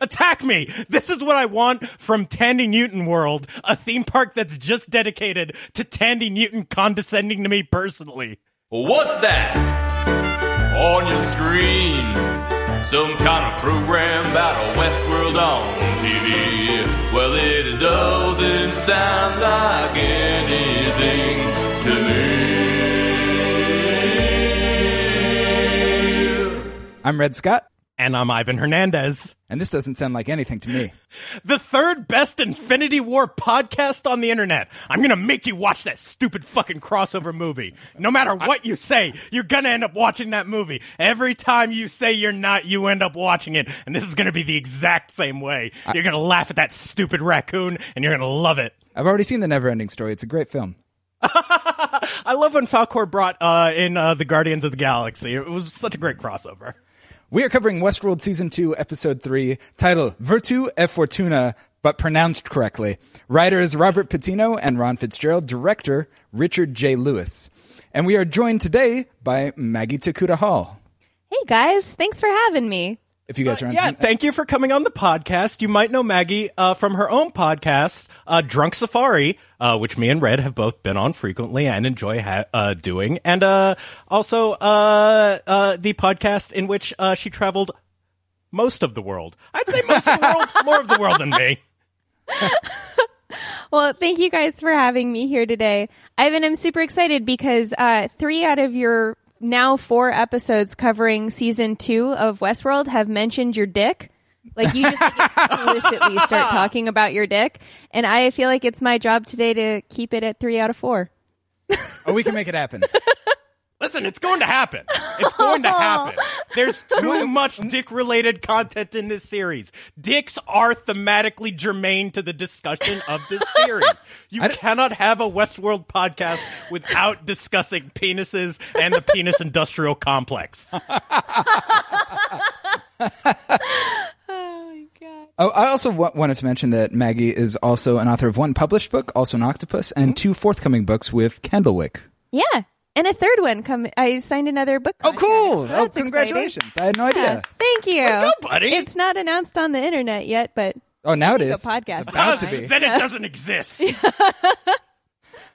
Attack me! This is what I want from Thandie Newton World, a theme park that's just dedicated to Thandie Newton condescending to me personally. What's that on your screen? Some kind of program about a Westworld on TV. Well, it doesn't sound like anything to me. I'm Red Scott, And I'm Ivan Hernandez. and this doesn't sound like anything to me. The third best Infinity War podcast on the internet. I'm gonna make you watch that stupid fucking crossover movie. No matter what you say, you're gonna end up watching that movie. Every time you say you're not, you end up watching it. And this is gonna be the exact same way. You're gonna laugh at that stupid raccoon and you're gonna love it. I've already seen the Neverending Story. It's a great film. I love when Falkor brought uh, in uh, the Guardians of the Galaxy. It was such a great crossover. We are covering Westworld Season 2, Episode 3, title Virtu e Fortuna, but pronounced correctly. Writers Robert Patino and Ron Fitzgerald, director Richard J. Lewis. And we are joined today by Maggie Tokuda-Hall. Hey guys, thanks for having me. If you guys are on Yeah, thank you for coming on the podcast. You might know Maggie uh, from her own podcast, uh, Drunk Safari, uh, which me and Red have both been on frequently and enjoy ha- uh, doing, and uh, also uh, uh, the podcast in which uh, she traveled most of the world. I'd say most of the world, more of the world than me. Well, thank you guys for having me here today. Ivan, I'm super excited because uh, three out of your now four episodes covering season two of Westworld have mentioned your dick. Like you just like, explicitly start talking about your dick, and I feel like it's my job today to keep it at three out of four. Oh, we can make it happen. Listen, it's going to happen. It's going to happen. There's too much dick related content in this series. Dicks are thematically germane to the discussion of this theory. You cannot have a Westworld podcast without discussing penises and the penis industrial complex. Oh, my god. Oh I also w- wanted to mention that Maggie is also an author of one published book, also an octopus, and hmm? two forthcoming books with Candlewick. Yeah, and a third one. Come, I signed another book. Oh, cool! so oh, that's congratulations! I had no idea. Yeah, thank you. go, buddy. It's not announced on the internet yet, but Oh, now it is. Go is. podcast. It's about to be. then it doesn't exist.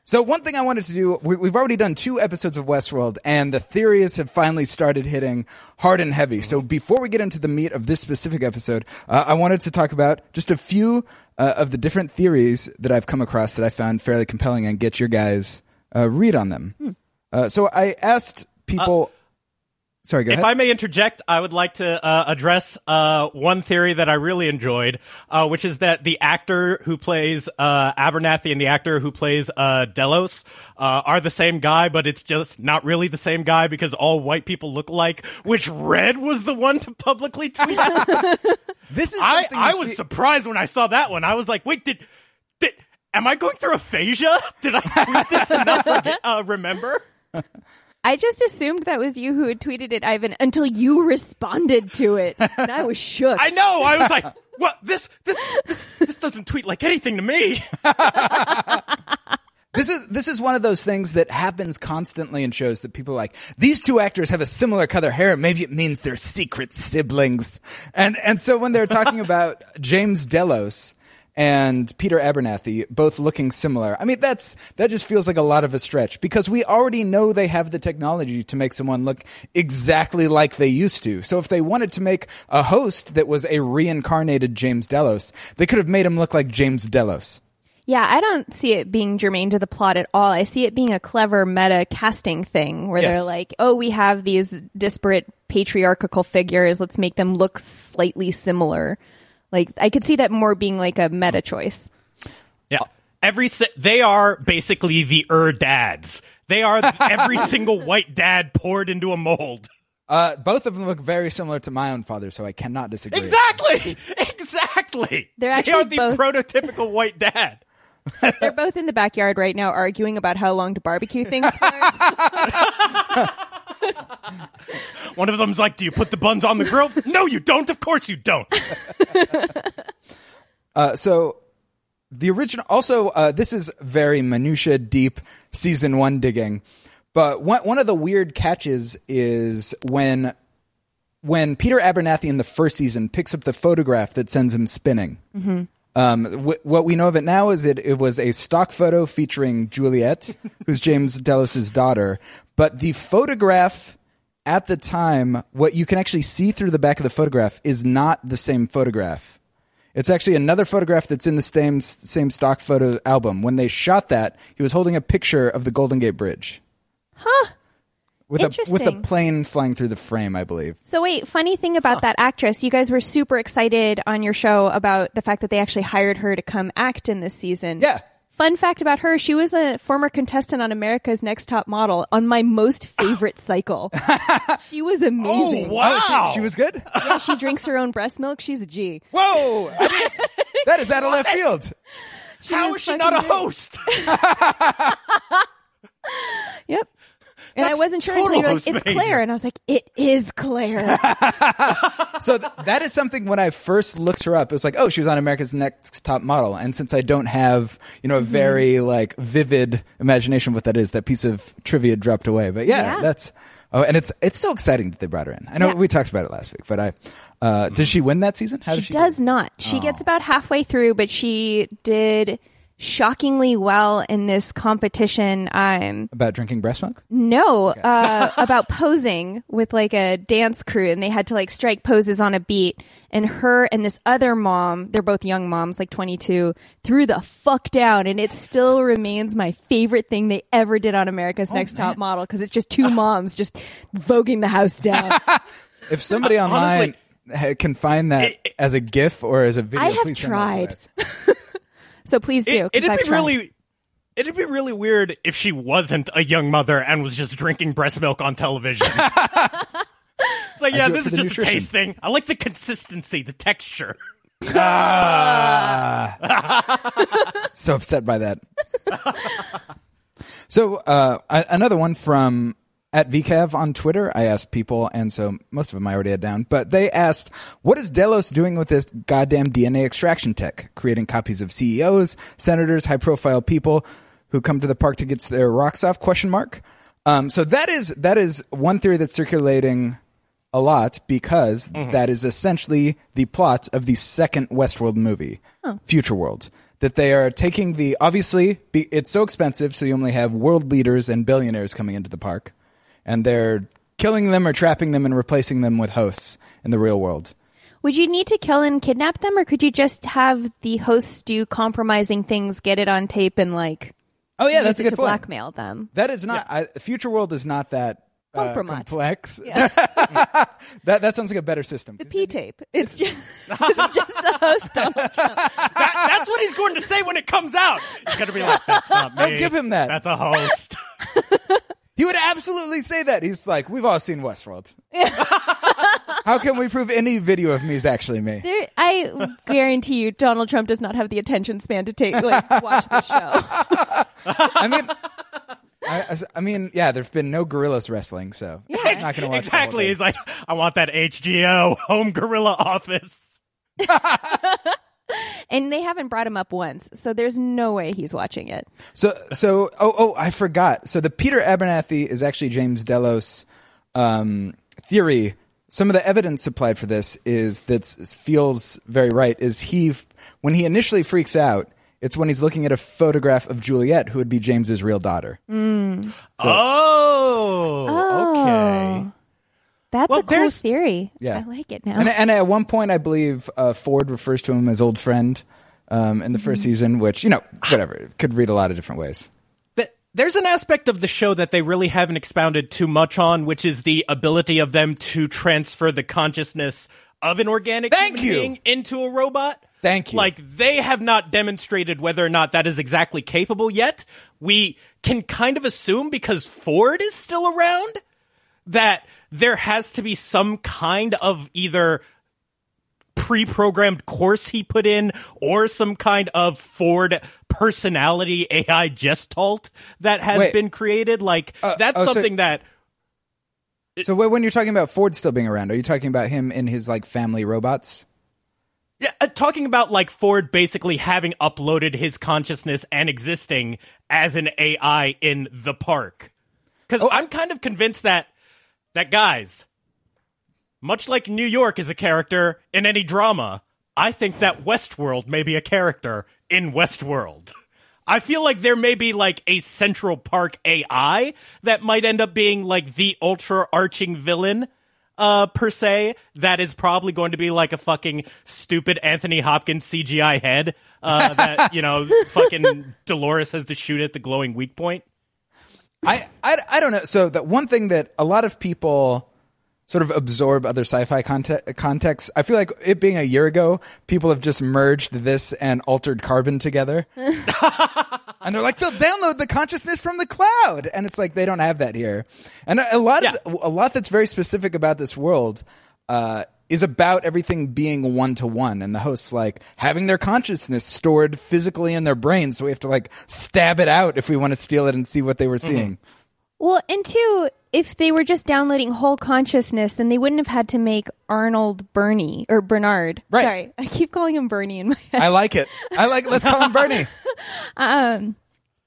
So one thing I wanted to do, we, we've already done two episodes of Westworld, and the theories have finally started hitting hard and heavy. So before we get into the meat of this specific episode, uh, I wanted to talk about just a few uh, of the different theories that I've come across that I found fairly compelling, and get your guys' uh, read on them. Uh, so I asked people. sorry, go If ahead. I may interject, I would like to uh, address uh, one theory that I really enjoyed, uh, which is that the actor who plays uh, Abernathy and the actor who plays uh, Delos uh, are the same guy, but it's just not really the same guy because all white people look alike. Which Red was the one to publicly tweet this is I, I was see- surprised when I saw that one. I was like, wait, did did am I going through aphasia? Did I tweet this and not forget, uh, remember? I just assumed that was you who had tweeted it, Ivan, until you responded to it, and I was shook. I know. I was like, "What? This, this, this, this doesn't tweet like anything to me." This is this is one of those things that happens constantly in shows that people are like these two actors have a similar color hair. Maybe it means they're secret siblings. And and so when they're talking about James Delos and Peter Abernathy both looking similar, I mean that's that just feels like a lot of a stretch because we already know they have the technology to make someone look exactly like they used to. So if they wanted to make a host that was a reincarnated James Delos, they could have made him look like James Delos. yeah, I don't see it being germane to the plot at all. I see it being a clever meta casting thing where Yes. they're like, oh, we have these disparate patriarchal figures. Let's make them look slightly similar. Like, I could see that more being like a meta choice. Yeah, every si- they are basically the er dads. They are every single white dad poured into a mold. Uh, both of them look very similar to my own father, so I cannot disagree. Exactly, exactly. They're they actually are the both- prototypical white dad. They're both in the backyard right now arguing about how long to barbecue things for. One of them's like, "Do you put the buns on the grill?" no, you don't. Of course you don't. Uh, so the original, also, uh, this is very minutia deep season one digging, but one one of the weird catches is when when Peter Abernathy in the first season picks up the photograph that sends him spinning. Um, wh- what we know of it now is it, it was a stock photo featuring Juliet, who's James Delos' daughter. But the photograph at the time, what you can actually see through the back of the photograph is not the same photograph. It's actually another photograph that's in the same same stock photo album. When they shot that, he was holding a picture of the Golden Gate Bridge. Huh. With a with a plane flying through the frame, I believe. So wait, funny thing about that actress, you guys were super excited on your show about the fact that they actually hired her to come act in this season. Yeah. Fun fact about her, she was a former contestant on America's Next Top Model on my most favorite cycle. she was amazing. Oh, wow. Oh, she, she was good. Yeah, she drinks her own breast milk. She's a G. Whoa! I didn't- that is out of left field. How was is she not a great. host? Yep. And I wasn't sure until you were like, it's behavior. Claire. And I was like, it is Claire. So th- that is something when I first looked her up, it was like, oh, she was on America's Next Top Model. And since I don't have, you know, a very like vivid imagination of what that is, that piece of trivia dropped away. But yeah, Yeah. that's oh, and it's it's so exciting that they brought her in. I know Yeah. we talked about it last week, but I uh, did she win that season? How she did she does do? not. She gets about halfway through, but she did shockingly well in this competition. Um, about drinking breast milk? no, uh, about posing with like a dance crew, and they had to like strike poses on a beat. And her and this other mom, they're both young moms, like 22, threw the fuck down. And it still remains my favorite thing they ever did on America's Next Top Model because it's just two moms just voguing the house down. If somebody online ha- can find that It- it- as a GIF or as a video, I have please send tried. Us. so please do. It, 'cause it'd I've be tried. really. It'd be really weird if she wasn't a young mother and was just drinking breast milk on television. it's like, yeah, this is just nutrition. a taste thing. I like the consistency, the texture. Ah. so upset by that. so uh, another one from at VCAV on Twitter. I asked people, and so most of them I already had down, but they asked, "What is Delos doing with this goddamn DNA extraction tech? Creating copies of CEOs, senators, high-profile people who come to the park to get their rocks off?" Question mark. Um, so that is that is one theory that's circulating a lot because that is essentially the plot of the second Westworld movie, Future World. That they are taking the obviously be, it's so expensive, so you only have world leaders and billionaires coming into the park, and they're killing them or trapping them and replacing them with hosts in the real world. Would you need to kill and kidnap them, or could you just have the hosts do compromising things, get it on tape, and like Oh yeah, that's a it good to point. blackmail them? That is not I, Future World is not that uh, complex. Yeah. That that sounds like a better system. The P tape. It's just it's just a host on That, that's what he's going to say when it comes out. He's going to be like, that's not me. Don't give him that. That's a host. He would absolutely say that. He's like, we've all seen Westworld. How can we prove any video of me is actually me? There, I guarantee you, Donald Trump does not have the attention span to take like watch the show. I mean, I, I mean, yeah, there's been no gorillas wrestling, so he's not going to watch the exactly. He's like, I want that HGO, home gorilla office. And they haven't brought him up once, so there's no way he's watching it. So, so, oh, oh, I forgot. So the Peter Abernathy is actually James Delos um, theory. Some of the evidence supplied for this is that feels very right. Is he when he initially freaks out? It's when he's looking at a photograph of Juliet, who would be James's real daughter. mm Oh, okay. That's Well, a cool theory. Yeah. I like it now. And, and at one point, I believe uh, Ford refers to him as old friend um, in the first season, which you know, whatever, could read a lot of different ways. But there's an aspect of the show that they really haven't expounded too much on, which is the ability of them to transfer the consciousness of an organic Thank human you. being into a robot. Thank you. Like they have not demonstrated whether or not that is exactly capable yet. We can kind of assume because Ford is still around that there has to be some kind of either pre-programmed course he put in or some kind of Ford personality AI gestalt that has Wait. been created. Like that's oh, so- something that So when you're talking about Ford still being around, are you talking about him in his like family robots? Yeah, uh, talking about like Ford basically having uploaded his consciousness and existing as an AI in the park. Because I'm kind of convinced that that guys, much like New York is a character in any drama, I think that Westworld may be a character in Westworld. I feel like there may be like a Central Park AI that might end up being like the ultra arching villain uh, per se, that is probably going to be like a fucking stupid Anthony Hopkins CGI head uh, that, you know, fucking Dolores has to shoot at the glowing weak point. I, I, I don't know. So the one thing that a lot of people sort of absorb other sci-fi conte- contexts. I feel like it being a year ago, people have just merged this and altered carbon together. and they're like, they'll download the consciousness from the cloud. And it's like, they don't have that here. And a, a lot Yeah. of, a lot that's very specific about this world, uh, is about everything being one to one and the hosts like having their consciousness stored physically in their brains. So we have to like stab it out if we want to steal it and see what they were seeing. Well, and two, if they were just downloading whole consciousness, then they wouldn't have had to make Arnold Bernie or Bernard. Right. Sorry, I keep calling him Bernie in my head. I like it. I like it. Let's call him Bernie. um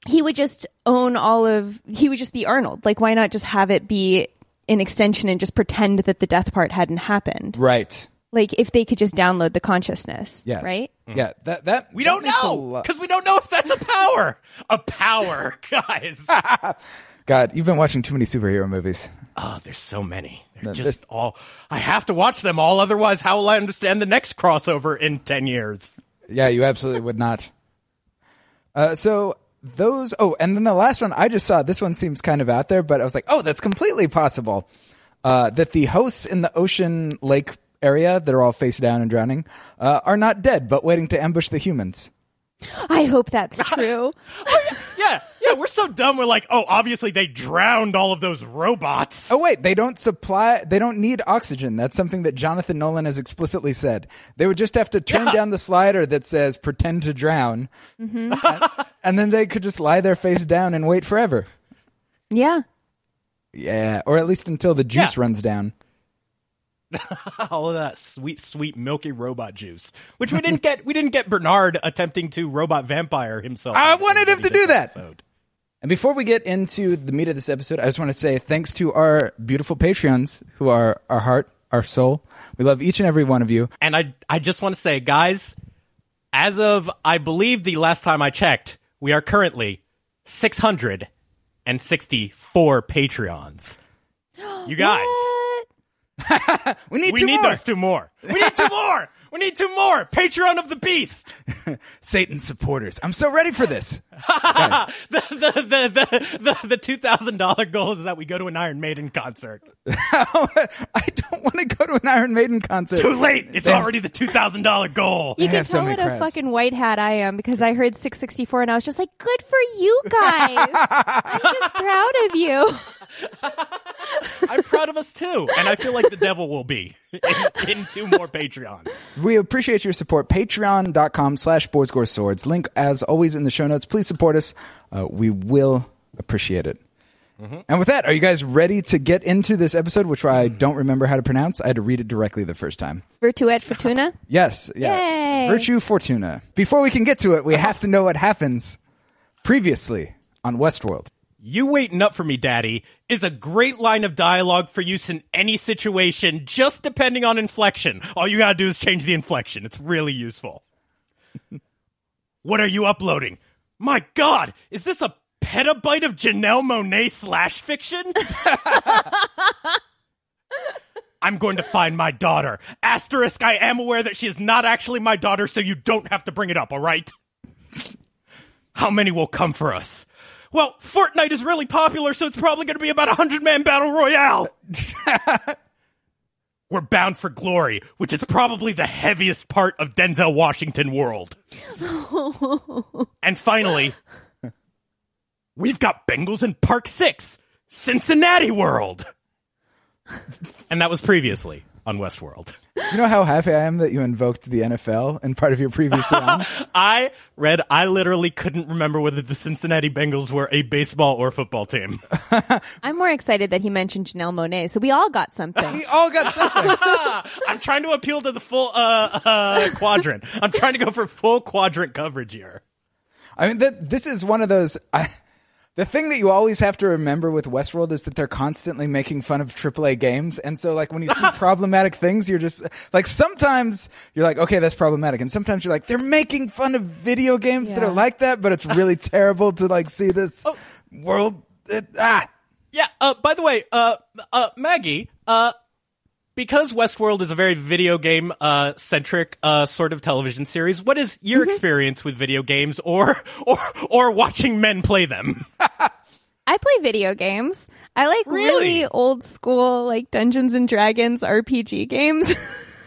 He would just own all of. He would just be Arnold. Like, why not just have it be an extension and just pretend that the death part hadn't happened? Right. Like, if they could just download the consciousness. Yeah. Right. Yeah. That that We that don't know lot- because we don't know if that's a power. A power, guys. God, you've been watching too many superhero movies. oh, there's so many. They're No, just this- all. I have to watch them all, otherwise, how will I understand the next crossover in ten years? Yeah, you absolutely would not. Uh, so those. Oh, and then the last one I just saw. This one seems kind of out there, but I was like, oh, that's completely possible. Uh, that the hosts in the ocean lake area that are all face down and drowning uh, are not dead, but waiting to ambush the humans. I hope that's true. Yeah, yeah, we're so dumb. We're like, oh, obviously they drowned all of those robots. Oh wait, they don't supply. They don't need oxygen. That's something that Jonathan Nolan has explicitly said. They would just have to turn Yeah. down the slider that says "pretend to drown," and, and then they could just lie their face down and wait forever. yeah. Yeah, or at least until the juice Yeah. runs down. all of that sweet, sweet, milky robot juice, which we didn't get. We didn't get Bernard attempting to robot vampire himself. I wanted him to this do that. Episode. And before we get into the meat of this episode, I just want to say thanks to our beautiful Patreons who are our heart, our soul. We love each and every one of you. And I, I just want to say, guys, as of I believe the last time I checked, we are currently six hundred and sixty-four Patreons. You guys. We need We two need more. those two more. We need two more. We need two more. Patreon of the Beast. Satan supporters. I'm so ready for this. The the the the the, the two thousand dollar goal is that we go to an Iron Maiden concert. I don't want to go to an Iron Maiden concert. Too late. It's There's- already the two thousand dollar goal. You I can have so tell many what a crowds. fucking white hat I am because I heard 664 and I was just like, good for you guys. I'm just proud of you. I'm proud of us too, and I feel like the devil will be in, in two more Patreons. We appreciate your support. Patreon.com slash boardscore swords. Link as always in the show notes. Please support us. Uh, we will appreciate it. And with that, are you guys ready to get into this episode, which I don't remember how to pronounce? I had to read it directly the first time. Virtuet Fortuna. Yes, yeah. Yay. Virtue Fortuna. Before we can get to it, we have to know what happens previously on Westworld. You waiting up for me, Daddy, is a great line of dialogue for use in any situation, just depending on inflection. All you gotta do is change the inflection. It's really useful. what are you uploading? My god, is this a petabyte of Janelle Monáe slash fiction? I'm going to find my daughter. Asterisk, I am aware that she is not actually my daughter, so you don't have to bring it up, alright? How many will come for us? Well, Fortnite is really popular, so it's probably going to be about a hundred man battle royale. We're bound for glory, which is probably the heaviest part of Denzel Washington world. and finally, we've got Bengals in Park Six, Cincinnati World. and that was previously on Westworld. Do you know how happy I am that you invoked the NFL in part of your previous song? I read, I literally couldn't remember whether the Cincinnati Bengals were a baseball or football team. I'm more excited that he mentioned Janelle Monáe, so we all got something. we all got something. I'm trying to appeal to the full uh, uh, quadrant. I'm trying to go for full quadrant coverage here. I mean, th- this is one of those. I, the thing that you always have to remember with Westworld is that they're constantly making fun of AAA games. And so, like, when you see problematic things, you're just like, sometimes you're like, okay, that's problematic. And sometimes you're like, they're making fun of video games that are like that, but it's really terrible to, like, see this Oh. world. It, ah. Yeah. Uh, by the way, uh, uh, Maggie, uh, because Westworld is a very video game uh, centric uh, sort of television series, what is your experience with video games or or or watching men play them? I play video games. I like Really? really, old school, like Dungeons and Dragons RPG games.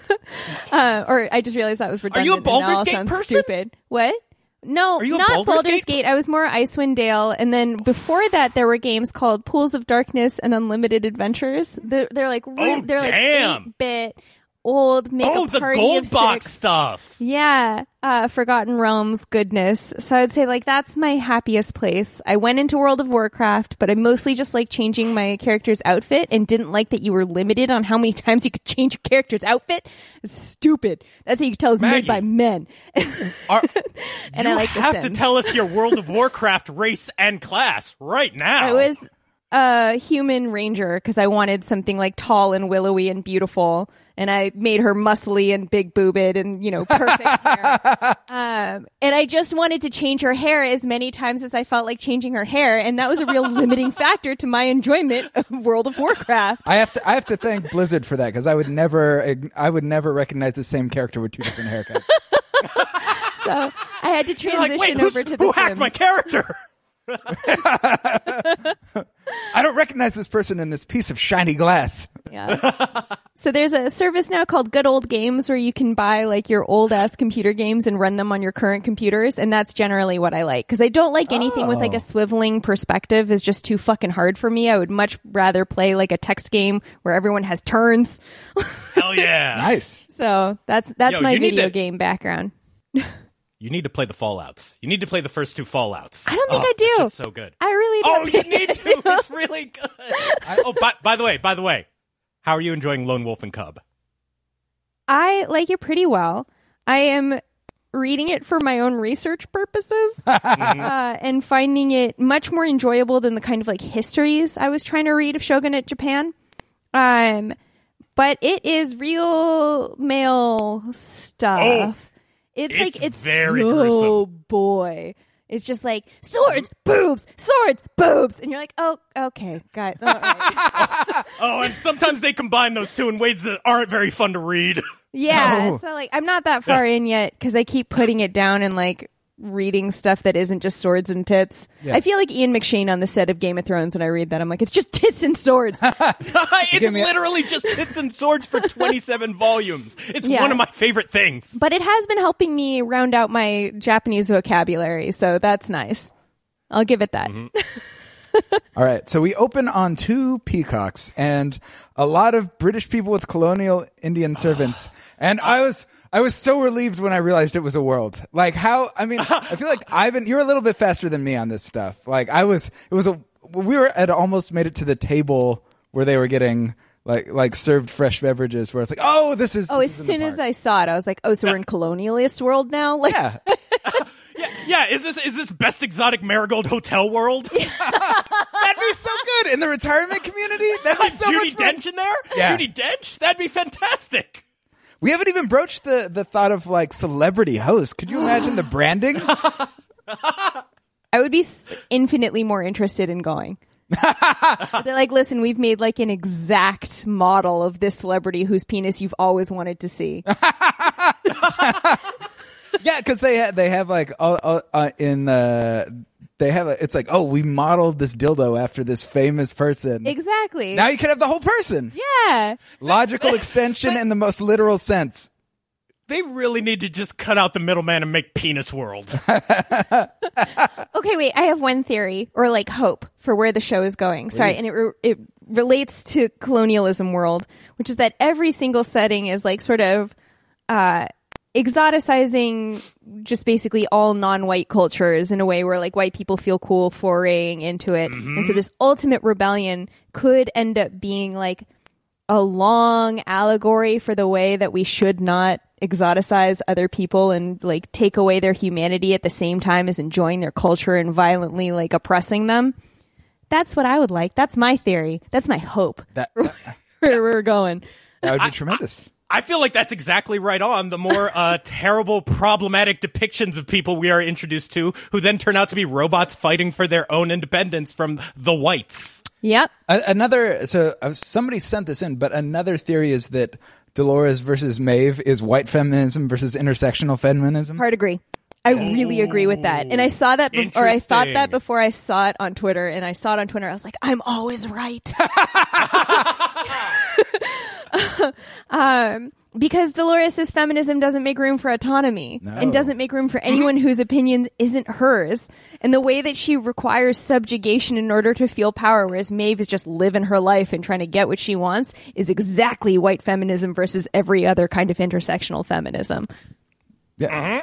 uh, or I just realized that was redundant. Are you a Baldur's Gate person? Stupid. What? No, not Baldur's Baldur's, Gate? Gate? I was more Icewind Dale, and then oh. before that, there were games called Pools of Darkness and Unlimited Adventures. They're, they're like Oh, they're damn. like eight bit old. Make oh, a the gold of box stuff. Yeah, uh, Forgotten Realms goodness. So I'd say like that's my happiest place. I went into World of Warcraft, but I mostly just like changing my character's outfit and didn't like that you were limited on how many times you could change your character's outfit. It's stupid. That's how you can tell it's made by men. Are, and I like have to tell us your World of Warcraft race and class right now. I was a human ranger because I wanted something like tall and willowy and beautiful, and I made her muscly and big boobed and you know perfect hair. Um, and I just wanted to change her hair as many times as I felt like changing her hair, and that was a real limiting factor to my enjoyment of World of Warcraft. I have to I have to thank Blizzard for that because I would never I would never recognize the same character with two different haircuts. So I had to like, transition wait, over to the who hacked my character? I don't recognize this person in this piece of shiny glass. Yeah. so there's a service now called Good Old Games where you can buy like your old ass computer games and run them on your current computers, and that's generally what I like because I don't like anything with like a oh. swiveling perspective is just too fucking hard for me. I would much rather play like a text game where everyone has turns. Hell yeah! Nice. So that's that's Yo, my video to- game background. You need to play the Fallout's. You need to play the first two Fallout's. I don't think Oh, I do. shit's so good. I really Oh, don't. you need to. do. It's really good. I, oh, by, by the way, by the way, how are you enjoying Lone Wolf and Cub? I like it pretty well. I am reading it for my own research purposes uh, and finding it much more enjoyable than the kind of like histories I was trying to read of shogunate Japan. Um, but it is real male stuff. Oh, it's, it's like it's very so gruesome. boy. It's just like swords, boobs, swords, boobs, and you're like, oh, okay, guys. All right. Oh, and sometimes they combine those two in ways that aren't very fun to read. Yeah, No. so like I'm not that far in yet because I keep putting it down and like reading stuff that isn't just swords and tits. Yeah. I feel like Ian McShane on the set of Game of Thrones when I read that. I'm like, it's just tits and swords. it's give a- literally just tits and swords for 27 volumes. It's Yeah. one of my favorite things. but it has been helping me round out my Japanese vocabulary, so that's nice. I'll give it that. Mm-hmm. All right, so we open on two peacocks and a lot of British people with colonial Indian servants, and I was I was so relieved when I realized it was a world. Like how I mean, I feel like Ivan, you're a little bit faster than me on this stuff. Like I was, it was a we were had almost made it to the table where they were getting like like served fresh beverages. Where it's like, oh, this is Oh, this as is soon as. I saw it, I was like, oh, so we're in colonialist world now? Like, yeah. Yeah, yeah. Is this is this best exotic marigold hotel world? That'd be so good in the retirement community. That'd be so Judi much fun. Dench in there? Yeah. Judi Dench? That'd be fantastic. We haven't even broached the the thought of like celebrity host. Could you imagine the branding? I would be s- infinitely more interested in going. They're like, listen, we've made like an exact model of this celebrity whose penis you've always wanted to see. yeah, because they ha- they have like uh, uh, uh, in uh, they have a, it's like oh we modeled this dildo after this famous person. exactly. Now you can have the whole person. yeah. Logical extension in the most literal sense. They really need to just cut out the middleman and make Penis World. Okay, wait. I have one theory or like hope for where the show is going. Sorry, and it re- it relates to colonialism world, which is that every single setting is like sort of uh exoticizing just basically all non-white cultures in a way where like white people feel cool foraying into it. And so mm-hmm. this ultimate rebellion could end up being like a long allegory for the way that we should not exoticize other people and like take away their humanity at the same time as enjoying their culture and violently like oppressing them. That's what I would like. That's my theory. That's my hope. That Where we're going. that would be tremendous. I feel like that's exactly right on. The more uh, terrible, problematic depictions of people we are introduced to, who then turn out to be robots fighting for their own independence from the whites. Yep. A- Another so uh, somebody sent this in, but another theory is that Dolores versus Maeve is white feminism versus intersectional feminism. Hard agree. I really agree with that. And I saw that, be- or I thought that before I saw it on Twitter. And I saw it on Twitter. I was like, I'm always right. um, because Dolores' says feminism doesn't make room for autonomy and doesn't make room for anyone whose opinion isn't hers. And the way that she requires subjugation in order to feel power, whereas Maeve is just living her life and trying to get what she wants, is exactly white feminism versus every other kind of intersectional feminism. Yeah.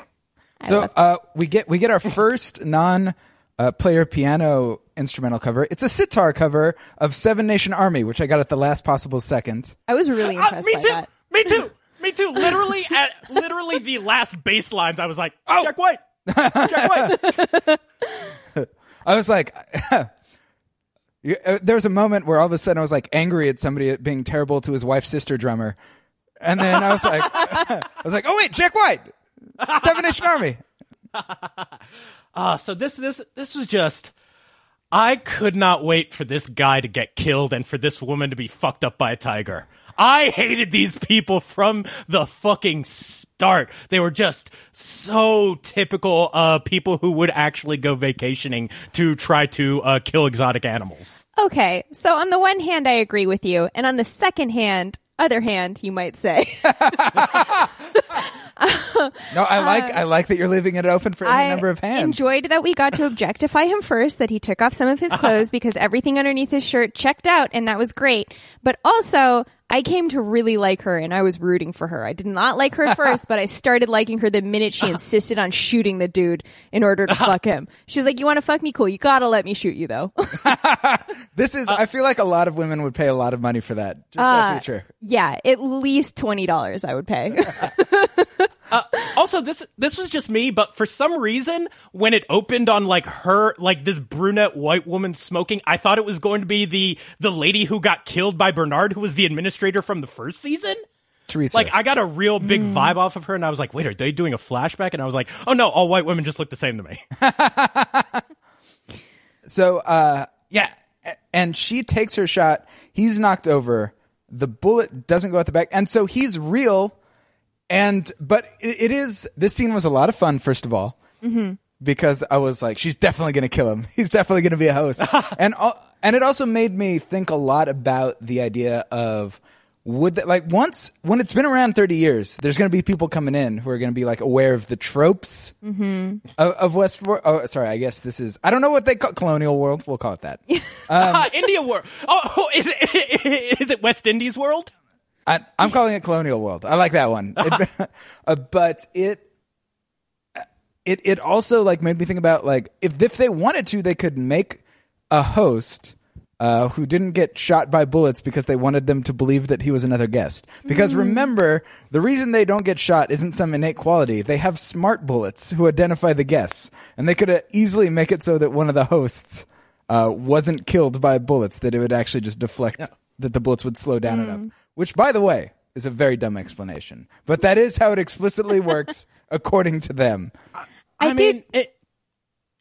So uh, we get we get our first non uh, player piano instrumental cover. It's a sitar cover of Seven Nation Army, which I got at the last possible second. I was really Ah, impressed me by too. that. Me too. Me too. Literally at literally the last bass lines, I was like, "Oh, Jack White, Jack White." I was like, uh, there was a moment where all of a sudden I was like angry at somebody at being terrible to his wife's sister drummer, and then I was like, I was like, oh wait, Jack White, Seven Nation Army. Uh, so this this this was just. I could not wait for this guy to get killed and for this woman to be fucked up by a tiger. I hated these people from the fucking start. They were just so typical uh people who would actually go vacationing to try to uh, kill exotic animals. Okay, so on the one hand, I agree with you, and on the second hand, other hand, you might say, No, I um, like I like that you're leaving it open for any I number of hands. enjoyed that we got to objectify him first, that he took off some of his clothes because everything underneath his shirt checked out, and that was great. But also, I came to really like her, and I was rooting for her. I did not like her at first, but I started liking her the minute she insisted on shooting the dude in order to fuck him. She's like, "You want to fuck me? Cool. You gotta let me shoot you, though." This is uh, I feel like a lot of women would pay a lot of money for that. Just that uh, feature. yeah, at least twenty dollars I would pay. Also, this this was just me, but for some reason, when it opened on like her, like this brunette white woman smoking, I thought it was going to be the the lady who got killed by Bernard, who was the administrator from the first season. Theresa. Like, I got a real big vibe off of her, and I was like, "Wait, are they doing a flashback?" And I was like, "Oh no, all white women just look the same to me." So, uh, yeah, and she takes her shot. He's knocked over. The bullet doesn't go out the back, and so he's real. And but it, it is this scene was a lot of fun. First of all, because I was like, she's definitely going to kill him. He's definitely going to be a host, and al- and it also made me think a lot about the idea of would that like once when it's been around 30 years there's going to be people coming in who are going to be like aware of the tropes of, of westworld oh sorry i guess this is i don't know what they call colonial world we'll call it that Ah, India world. Oh, is it is it West Indies world? I, I'm calling it Colonial World. I like that one. It, uh, but it, it, it also like made me think about like if if they wanted to, they could make a host uh, who didn't get shot by bullets because they wanted them to believe that he was another guest. Because remember, the reason they don't get shot isn't some innate quality. They have smart bullets who identify the guests, and they could uh, easily make it so that one of the hosts uh, wasn't killed by bullets; that it would actually just deflect. That the bullets would slow down enough. Which, by the way, is a very dumb explanation, but that is how it explicitly works according to them. I, did- mean, it,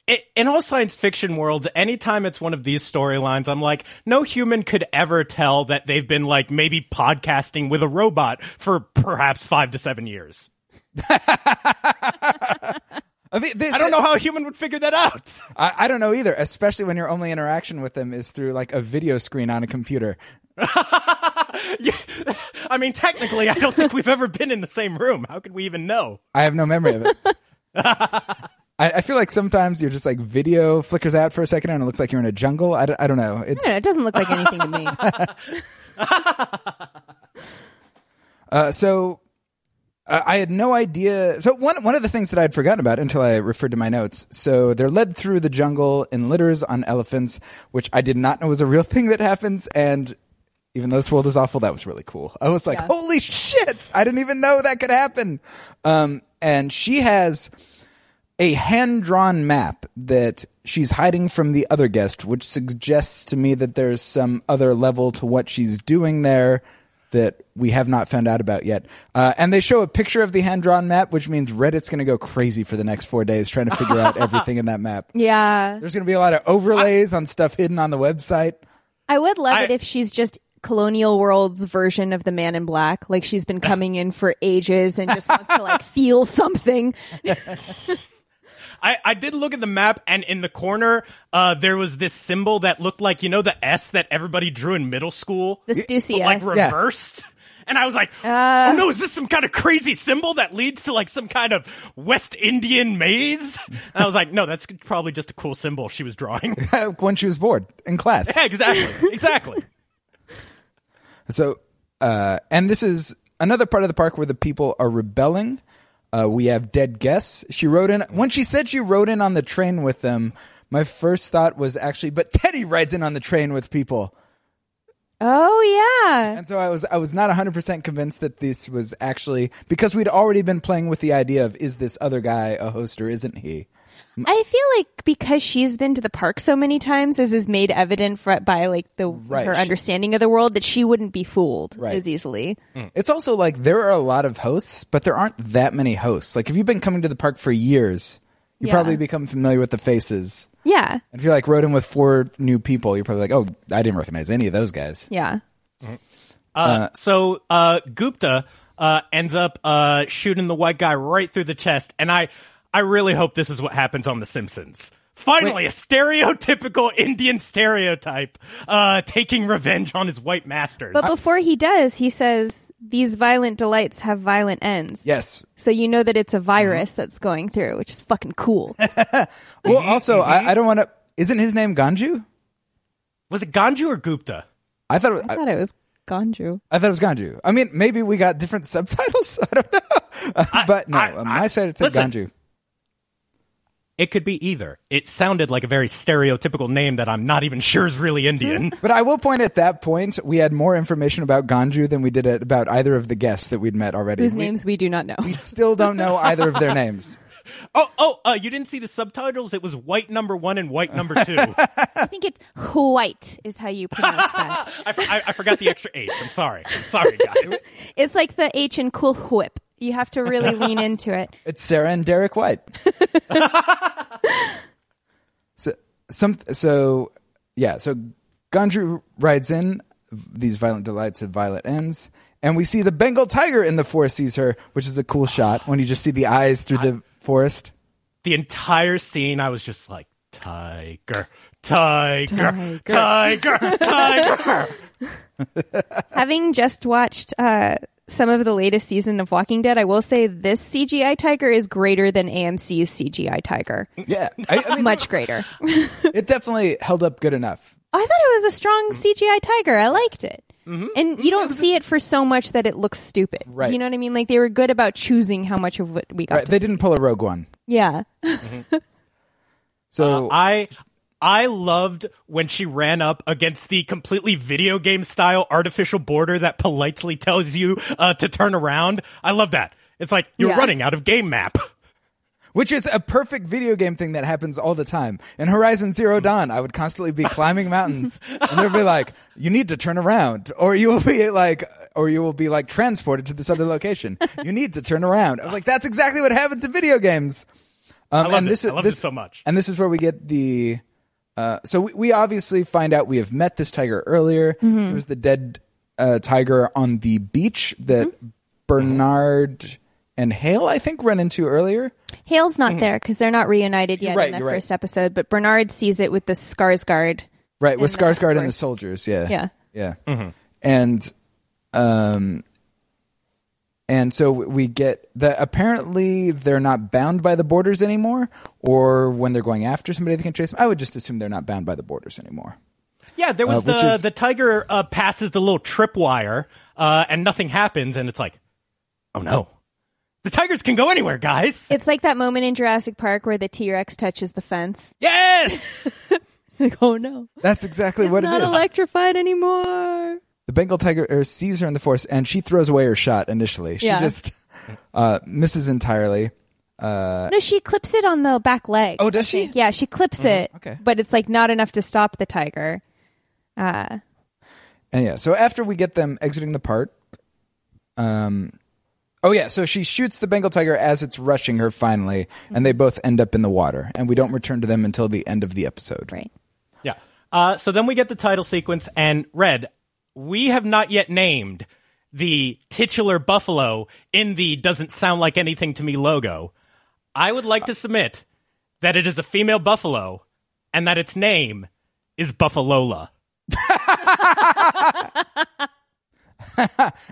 it, in all science fiction worlds, anytime it's one of these storylines, I'm like, no human could ever tell that they've been like maybe podcasting with a robot for perhaps five to seven years. I mean, this, I don't know how a human would figure that out. I, I don't know either, especially when your only interaction with them is through like a video screen on a computer. Yeah. I mean, technically, I don't think we've ever been in the same room. How could we even know? I have no memory of it. I, I feel like sometimes you're just like video flickers out for a second and it looks like you're in a jungle. I, don't- know. It's Yeah, it doesn't look like anything to me. uh, so. Uh, I had no idea. So one one of the things that I'd forgotten about until I referred to my notes. So they're led through the jungle in litters on elephants, which I did not know was a real thing that happens. And even though this world is awful, that was really cool. I was like, Yeah. holy shit! I didn't even know that could happen. Um, and she has a hand drawn map that she's hiding from the other guest, which suggests to me that there's some other level to what she's doing there that we have not found out about yet. Uh, and they show a picture of the hand drawn map, which means Reddit's going to go crazy for the next four days trying to figure out everything in that map. Yeah. There's going to be a lot of overlays on stuff hidden on the website. I would love I- it if she's just Colonial World's version of the Man in Black. Like she's been coming in for ages and just wants to like feel something. I, I did look at the map, and in the corner, uh, there was this symbol that looked like you know the S that everybody drew in middle school, The Stussy but, like S. Yeah. reversed. And I was like, Uh. "Oh no, is this some kind of crazy symbol that leads to like some kind of West Indian maze?" And I was like, "No, that's probably just a cool symbol she was drawing." when she was bored in class. yeah, exactly, exactly. So, uh, and this is another part of the park where the people are rebelling. Uh, we have dead guests. She rode in when she said she rode in on the train with them. My first thought was actually, but Teddy rides in on the train with people, Oh yeah. and so I was I was not 100 percent convinced that this was actually because we'd already been playing with the idea of is this other guy a host or isn't he? I feel like because she's been to the park so many times, as is made evident for, by like the Right. her She- understanding of the world, that she wouldn't be fooled Right. as easily. It's also like there are a lot of hosts, but there aren't that many hosts. Like if you've been coming to the park for years, you Yeah. probably become familiar with the faces. Yeah, And if you like rode in with four new people, you're probably like, oh, I didn't recognize any of those guys. yeah. Uh, so uh, Gupta uh, ends up uh, shooting the white guy right through the chest, and I I really hope this is what happens on The Simpsons. Finally, a stereotypical Indian stereotype uh, taking revenge on his white masters. But before he does, he says these violent delights have violent ends. Yes. So you know that it's a virus that's going through, which is fucking cool. Well, also, I, I don't want to. Isn't his name Ganju? Was it Ganju or Gupta? I thought. It, I I, thought it was Ganju. I thought it was Ganju. I mean, maybe we got different subtitles. I don't know. Uh, but no, I- on my I- side it said listen. Ganju. It could be either. It sounded like a very stereotypical name that I'm not even sure is really Indian. But I will point at that point, we had more information about Ganju than we did at, about either of the guests that we'd met already. Whose we, names we do not know. we still don't know either of their names. oh, oh, uh, you didn't see the subtitles? It was white number one and white number two. I think it's white is how you pronounce that. I, for- I, I forgot the extra H. I'm sorry. I'm sorry, guys. It's like the H in cool whip. You have to really lean into it. It's Sarah and Derek White. so some so yeah, so Ganju rides in these violent delights have violent ends. And we see the Bengal tiger in the forest sees her, which is a cool shot when you just see the eyes through the forest. the entire scene, I was just like, tiger, tiger, tiger, tiger. Having just watched uh, some of the latest season of Walking Dead, I will say this CGI tiger is greater than AMC's CGI tiger. Yeah, I, I mean, Much greater. it definitely held up good enough. I thought it was a strong CGI tiger. I liked it. Mm-hmm. And you don't mm-hmm. see it for so much that it looks stupid. Right. You know what I mean? Like they were good about choosing how much of what we got. Right, to they didn't pull a Rogue One. yeah. Mm-hmm. So uh, I I loved when she ran up against the completely video game style artificial border that politely tells you uh, to turn around. I love that. It's like you're Yeah. running out of game map. which is a perfect video game thing that happens all the time. In Horizon Zero Dawn, I would constantly be climbing mountains, and they'd be like, "You need to turn around, or you will be like, or you will be like transported to this other location. You need to turn around." I was like, "That's exactly what happens in video games." Um, love and this is I love this it so much. And this is where we get the. Uh, so we, we obviously find out we have met this tiger earlier. It was the dead uh, tiger on the beach that Bernard and Hale, I think, run into earlier. Hale's not there because they're not reunited yet right, in the you're right. first episode, but Bernard sees it with the Skarsgård. Right, with And that's Skarsgård and the soldiers, yeah. Yeah. Yeah. And um and so we get that apparently they're not bound by the borders anymore or when they're going after somebody they can chase them. I would just assume they're not bound by the borders anymore. Yeah, there was Uh, the is- the tiger uh, passes the little tripwire, uh, and nothing happens, and it's like, oh no, the tigers can go anywhere, guys. It's like that moment in Jurassic Park where the T Rex touches the fence. yes, Like, oh no, That's exactly it's what not it is. electrified anymore. the Bengal tiger er, sees her in the forest, and she throws away her shot initially. She Yeah. just uh, misses entirely. No, she clips it on the back leg. Oh, does she? Yeah, she clips it. okay. But it's like not enough to stop the tiger. Uh, And yeah, so after we get them exiting the park, um, oh yeah, so she shoots the Bengal tiger as it's rushing her finally, and they both end up in the water, and we don't return to them until the end of the episode. right. Yeah. Uh, so then we get the title sequence, and Red, we have not yet named the titular buffalo in the doesn't sound like anything to me logo. I would like to submit that it is a female buffalo and that its name is Buffalola.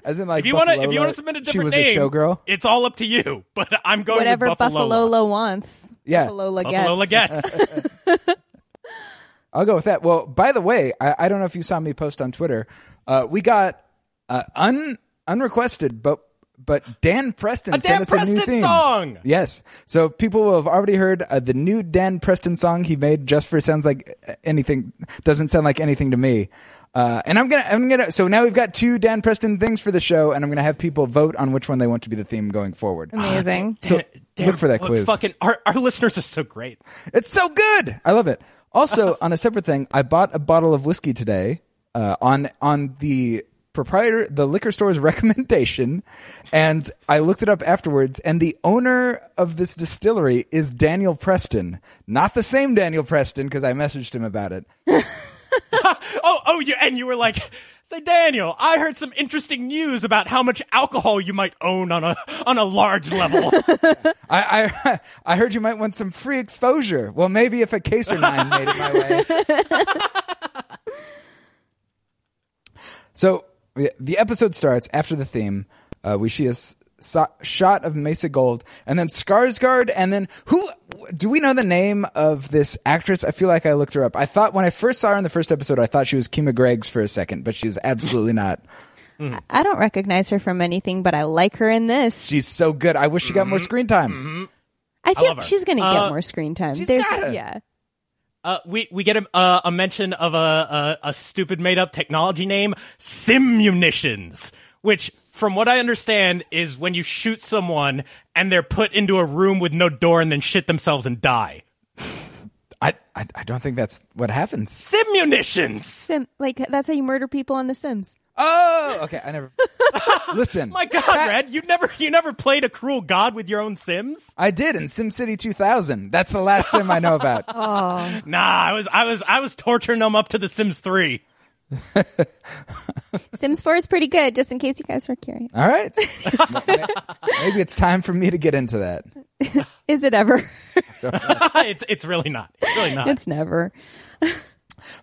As in, like, If you want to, if you Buffalola, want to submit a she different was name, a showgirl. it's all up to you. But I'm going Whatever with Buffalola. Buffalola wants. Yeah. Buffalola gets. Buffalola gets. I'll go with that. Well, by the way, I, I don't know if you saw me post on Twitter. Uh, we got uh, un unrequested, but but Dan Preston A sent Dan us a new Preston theme. song! Yes, so people will have already heard uh, the new Dan Preston song he made. Just for sounds like anything doesn't sound like anything to me. Uh, and I'm gonna, I'm gonna. So now we've got two Dan Preston things for the show, and I'm gonna have people vote on which one they want to be the theme going forward. Amazing. So Damn, look for that quiz. Fucking, our, our listeners are so great. It's so good. I love it. Also, on a separate thing, I bought a bottle of whiskey today uh, on on the proprietor, the liquor store's recommendation, and I looked it up afterwards. And the owner of this distillery is Daniel Preston, not the same Daniel Preston, because I messaged him about it. Oh, oh, you and you were like, say, Daniel, I heard some interesting news about how much alcohol you might own on a on a large level. I, I I heard you might want some free exposure. Well, maybe if a case or nine made it my way. so the- the episode starts after the theme. Uh, we see a s- so- shot of Mesa Gold, and then Skarsgård, and then who? Do we know the name of this actress? I feel like I looked her up. I thought when I first saw her in the first episode, I thought she was Kima Greggs for a second, but she's absolutely not. I don't recognize her from anything, but I like her in this. She's so good. I wish she got more screen time. I love think her. she's going to get Uh, more screen time. she's There's- gotta. Yeah. Uh, we we get a, uh, a mention of a, a a stupid made up technology name, Simunitions, which from what I understand is when you shoot someone and they're put into a room with no door and then shit themselves and die. I, I I don't think that's what happens. Simunitions. Sim, like that's how you murder people on The Sims. Oh, okay. I never. Listen, My God, Red, you never you never played a cruel god with your own Sims? I did in SimCity 2000. That's the last sim I know about. Oh, Nah, I was I was I was torturing them up to The Sims Three. Sims 4 is pretty good, just in case you guys were curious. All right. Maybe it's time for me to get into that. Is it ever? it's it's really not. It's really not. it's never.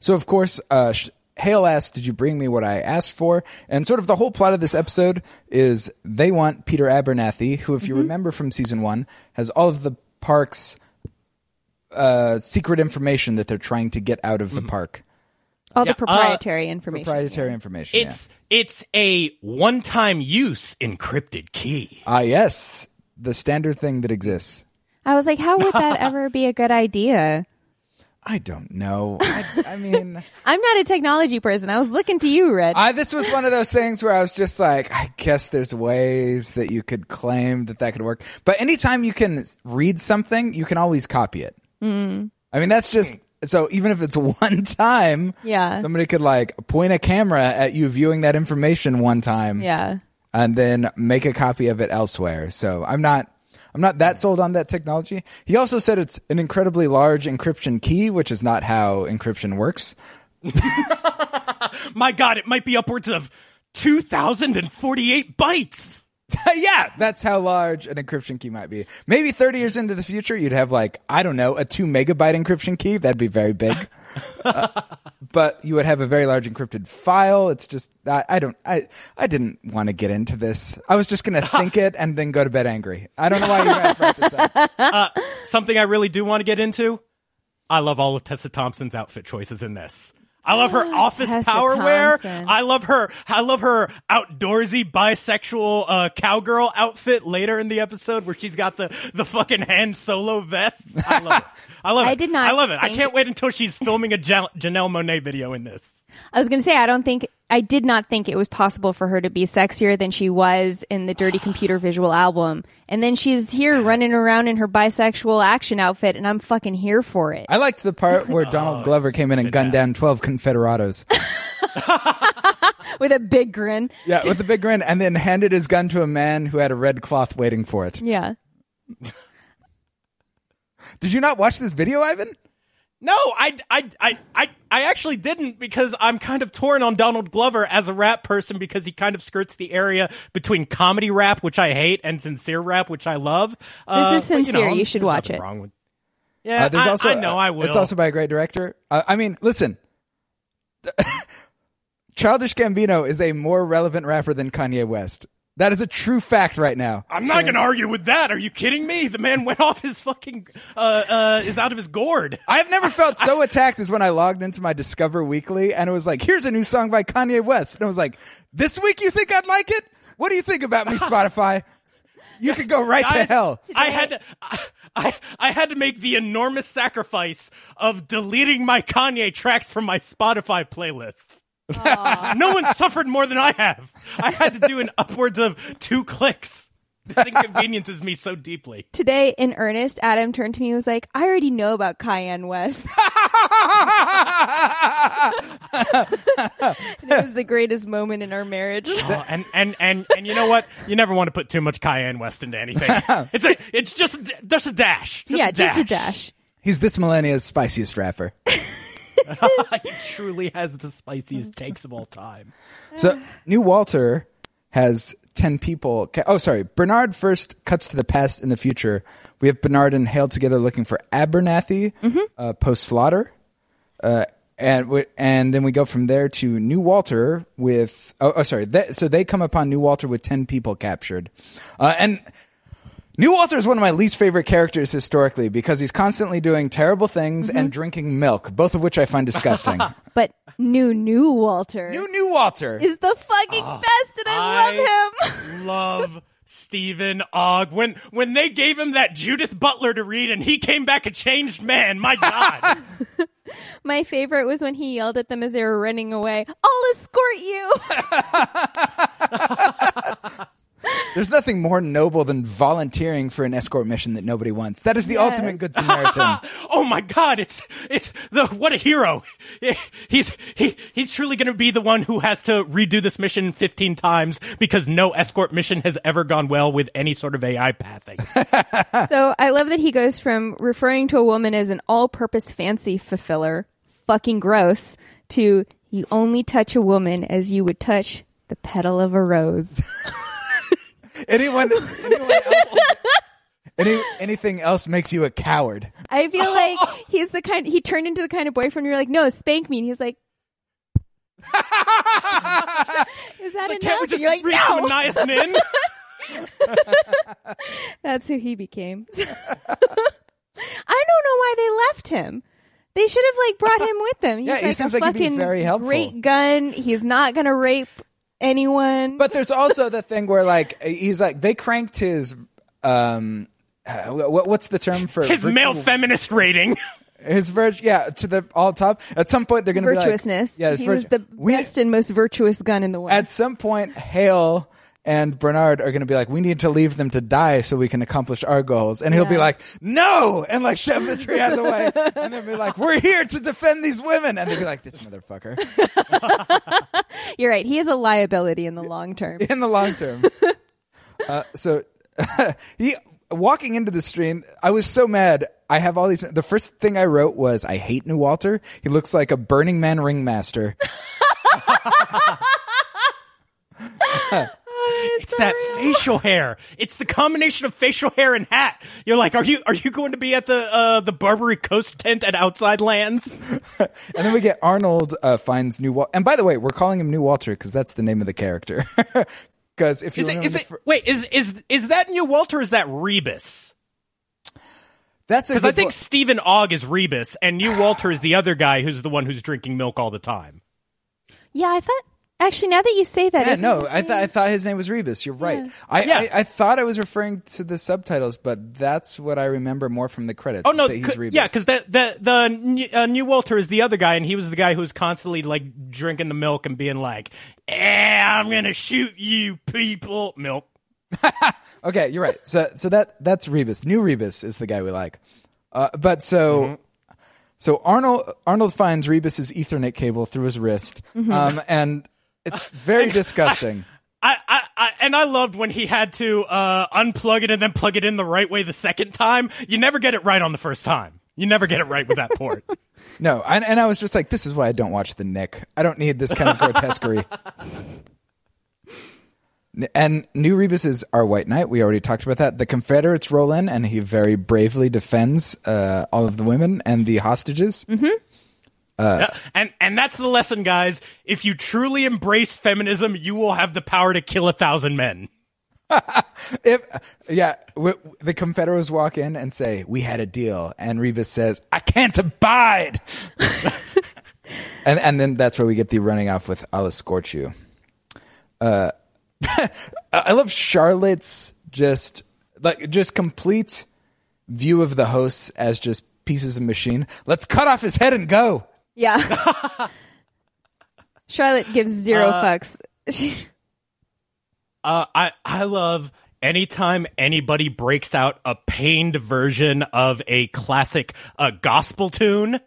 So, of course, uh, Sh- Hale asks, Did you bring me what I asked for? And sort of the whole plot of this episode is they want Peter Abernathy, who, if you remember from season one, has all of the park's uh, secret information that they're trying to get out of the park. All Yeah, the proprietary information. Proprietary information. yeah. It's it's a one time use encrypted key. Ah, yes. The standard thing that exists. I was like, how would that ever be a good idea? I don't know. I, I mean, I'm not a technology person. I was looking to you, Red. I, this was one of those things where I was just like, I guess there's ways that you could claim that that could work. But anytime you can read something, you can always copy it. Mm. I mean, that's just so even if it's one time, Yeah. somebody could like point a camera at you viewing that information one time, yeah. and then make a copy of it elsewhere. So I'm not. I'm not that sold on that technology. He also said it's an incredibly large encryption key, which is not how encryption works. My God, it might be upwards of two thousand and forty eight bytes. yeah, that's how large an encryption key might be. Maybe 30 years into the future, you'd have like, I don't know, a two megabyte encryption key. That'd be very big. Uh, but you would have a very large encrypted file. It's just, I, I don't, I, I didn't want to get into this. I was just going to think it and then go to bed angry. I don't know why you guys brought this up. Something I really do want to get into. I love all of Tessa Thompson's outfit choices in this. I love her office Tessa power wear. I love her. I love her outdoorsy bisexual uh, cowgirl outfit later in the episode where she's got the the fucking Han Solo vest. I love it. I love it. I did not I love it. I can't wait until she's filming a Jan- Janelle Monáe video in this. I was going to say, I don't think I did not think it was possible for her to be sexier than she was in the Dirty Computer visual album. And then she's here running around in her bisexual action outfit, and I'm fucking here for it. I liked the part where Donald oh, Glover came in and gunned down 12 Confederados. With a big grin. yeah, with a big grin, and then handed his gun to a man who had a red cloth waiting for it. Yeah. Did you not watch this video, Ivan? No, I, I, I, I, I actually didn't because I'm kind of torn on Donald Glover as a rap person because he kind of skirts the area between comedy rap, which I hate, and sincere rap, which I love. Uh, This is but, sincere. know, You should watch it. Wrong with, yeah, Uh, there's I, also I know I will. It's also by a great director. Uh, I mean, listen. Childish Gambino is a more relevant rapper than Kanye West. That is a true fact right now. I'm not going to argue with that. Are you kidding me? The man went off his fucking, uh, uh, is out of his gourd. I've never felt so attacked as when I logged into my Discover Weekly and it was like, here's a new song by Kanye West. And I was like, this week you think I'd like it? What do you think about me, Spotify? You could go right to hell. I had to, I, I had to make the enormous sacrifice of deleting my Kanye tracks from my Spotify playlists. no one suffered more than I have. I had to do an upwards of two clicks. This inconveniences me so deeply. Today, in earnest, Adam turned to me and was like, I already know about Cayenne West. it was the greatest moment in our marriage. Oh, and, and and and you know what? You never want to put too much Cayenne West into anything. It's a, it's just just a dash. Just yeah, a just a dash. He's this millennia's spiciest rapper. he truly has the spiciest takes of all time. So New Walter has ten people. ca- Oh, sorry. Bernard first cuts to the past and the future. We have Bernard and Hale together looking for Abernathy uh, post slaughter, uh, and we, and then we go from there to New Walter with. Oh, oh sorry. They, so they come upon New Walter with ten people captured, uh, and. New Walter is one of my least favorite characters historically because he's constantly doing terrible things and mm-hmm. drinking milk, both of which I find disgusting. But new, new Walter New New Walter. is the fucking ah, best, and I, love him. love Steven Ogg. When when they gave him that Judith Butler to read and he came back a changed man, my God. My favorite was when he yelled at them as they were running away. I'll escort you. There's nothing more noble than volunteering for an escort mission that nobody wants. That is the Yes. ultimate good Samaritan. oh my God, it's it's the what a hero. He's he he's truly going to be the one who has to redo this mission 15 times because no escort mission has ever gone well with any sort of AI pathing. so I love that he goes from referring to a woman as an all-purpose fancy fulfiller, fucking gross, to you only touch a woman as you would touch the petal of a rose. anyone, anyone else, any, anything else makes you a coward. I feel like he's the kind. He turned into the kind of boyfriend you're like, no, spank me, and he's like. Is that Like, enough? can't we And just you're like, read no. some niacin? That's who he became. I don't know why they left him. They should have like brought him with them. He's Yeah, he like seems a like he'd be fucking very helpful. great gun. He's not gonna rape anyone. But there's also the thing where like he's like they cranked his um uh, what, what's the term for His virtu- male feminist rating. his virtue yeah to the all top at some point they're gonna virtuousness. be like, yeah it's he was the we- best and most virtuous gun in the world. at some point Hale and Bernard are going to be like, we need to leave them to die so we can accomplish our goals. And he'll be like, no! And like shove the tree out of the way. And then be like, we're here to defend these women. And they'll be like, this motherfucker. You're right. He is a liability in the long term. In the long term. Uh, so he, walking into the stream, I was so mad. I have all these. The first thing I wrote was, I hate New Walter. He looks like a Burning Man ringmaster. It's that facial hair. It's the combination of facial hair and hat. You're like, are you are you going to be at the uh, the Barbary Coast tent at Outside Lands? And then we get Arnold uh, finds New Walter. And by the way, we're calling him New Walter because that's the name of the character. Because if you Is it, remember is the it, fir- wait, is is is that New Walter? Or is that Rebus? that's Because I think Steven Ogg is Rebus, and New Walter is the other guy who's the one who's drinking milk all the time. Yeah, I thought Actually, now that you say that, Yeah, no, I thought I thought his name was Rebus. You're right. I, Yeah. I I thought I was referring to the subtitles, but that's what I remember more from the credits. Oh no! that he's c- Rebus. yeah, because the the the uh, new Walter is the other guy, and he was the guy who was constantly like drinking the milk and being like, "Eh, I'm gonna shoot you, people." Milk. Okay, you're right. So so that that's Rebus. New Rebus is the guy we like. Uh, but so Mm-hmm. so Arnold Arnold finds Rebus's Ethernet cable through his wrist, Mm-hmm. um, and it's very disgusting. I, I, I and I loved when he had to uh, unplug it and then plug it in the right way the second time. You never get it right on the first time. You never get it right with that port. No, and, and I was just like, this is why I don't watch the Knick. I don't need this kind of grotesquerie. And New Rebus is our White Knight. We already talked about that. The Confederates roll in, and he very bravely defends uh, all of the women and the hostages. Yeah, and and that's the lesson, guys. If you truly embrace feminism, you will have the power to kill a thousand men. If yeah, w- w- the Confederates walk in and say, "We had a deal," and Rebus says, "I can't abide," and and then that's where we get the running off with "I'll escort you." Uh, I love Charlotte's just like just complete view of the hosts as just pieces of machine. Let's cut off his head and go. Yeah. Charlotte gives zero Uh, fucks. Uh, I I love anytime anybody breaks out a pained version of a classic uh, gospel tune.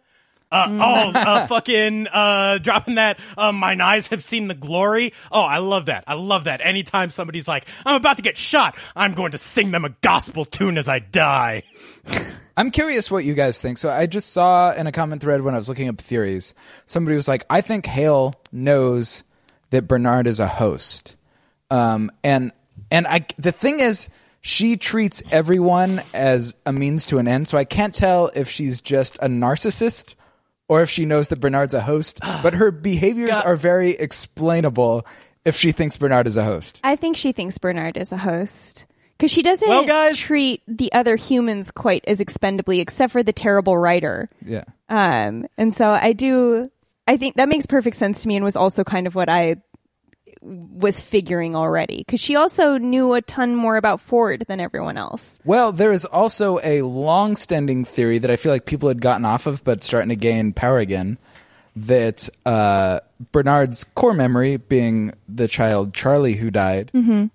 Uh, oh, uh, fucking uh, dropping that. Uh, Mine eyes have seen the glory. Oh, I love that. I love that. Anytime somebody's like, "I'm about to get shot," I'm going to sing them a gospel tune as I die. I'm curious what you guys think. So I just saw in a comment thread when I was looking up theories, somebody was like, I think Hale knows that Bernard is a host. Um, and, and I, the thing is, she treats everyone as a means to an end. So I can't tell if she's just a narcissist or if she knows that Bernard's a host, but her behaviors God. are very explainable if she thinks Bernard is a host. I think she thinks Bernard is a host. Because she doesn't Well, guys- treat the other humans quite as expendably, except for the terrible writer. Yeah. Um, and so I do, I think that makes perfect sense to me and was also kind of what I was figuring already. Because she also knew a ton more about Ford than everyone else. Well, there is also a long-standing theory that I feel like people had gotten off of, but starting to gain power again. That uh, Bernard's core memory, being the child Charlie who died,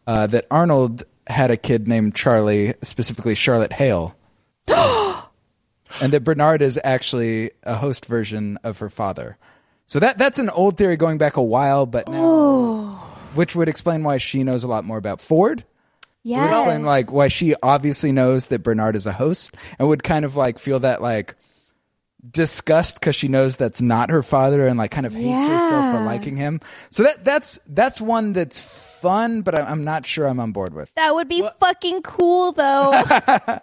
uh, that Arnold had a kid named Charlie, specifically Charlotte Hale, and that Bernard is actually a host version of her father. So that that's an old theory going back a while, but now, which would explain why she knows a lot more about Ford Yeah. would explain like why she obviously knows that Bernard is a host and would kind of like feel that like disgust because she knows that's not her father and like kind of hates herself for liking him. So that that's that's one that's fun, but I, I'm not sure I'm on board with. That would be fucking cool, though.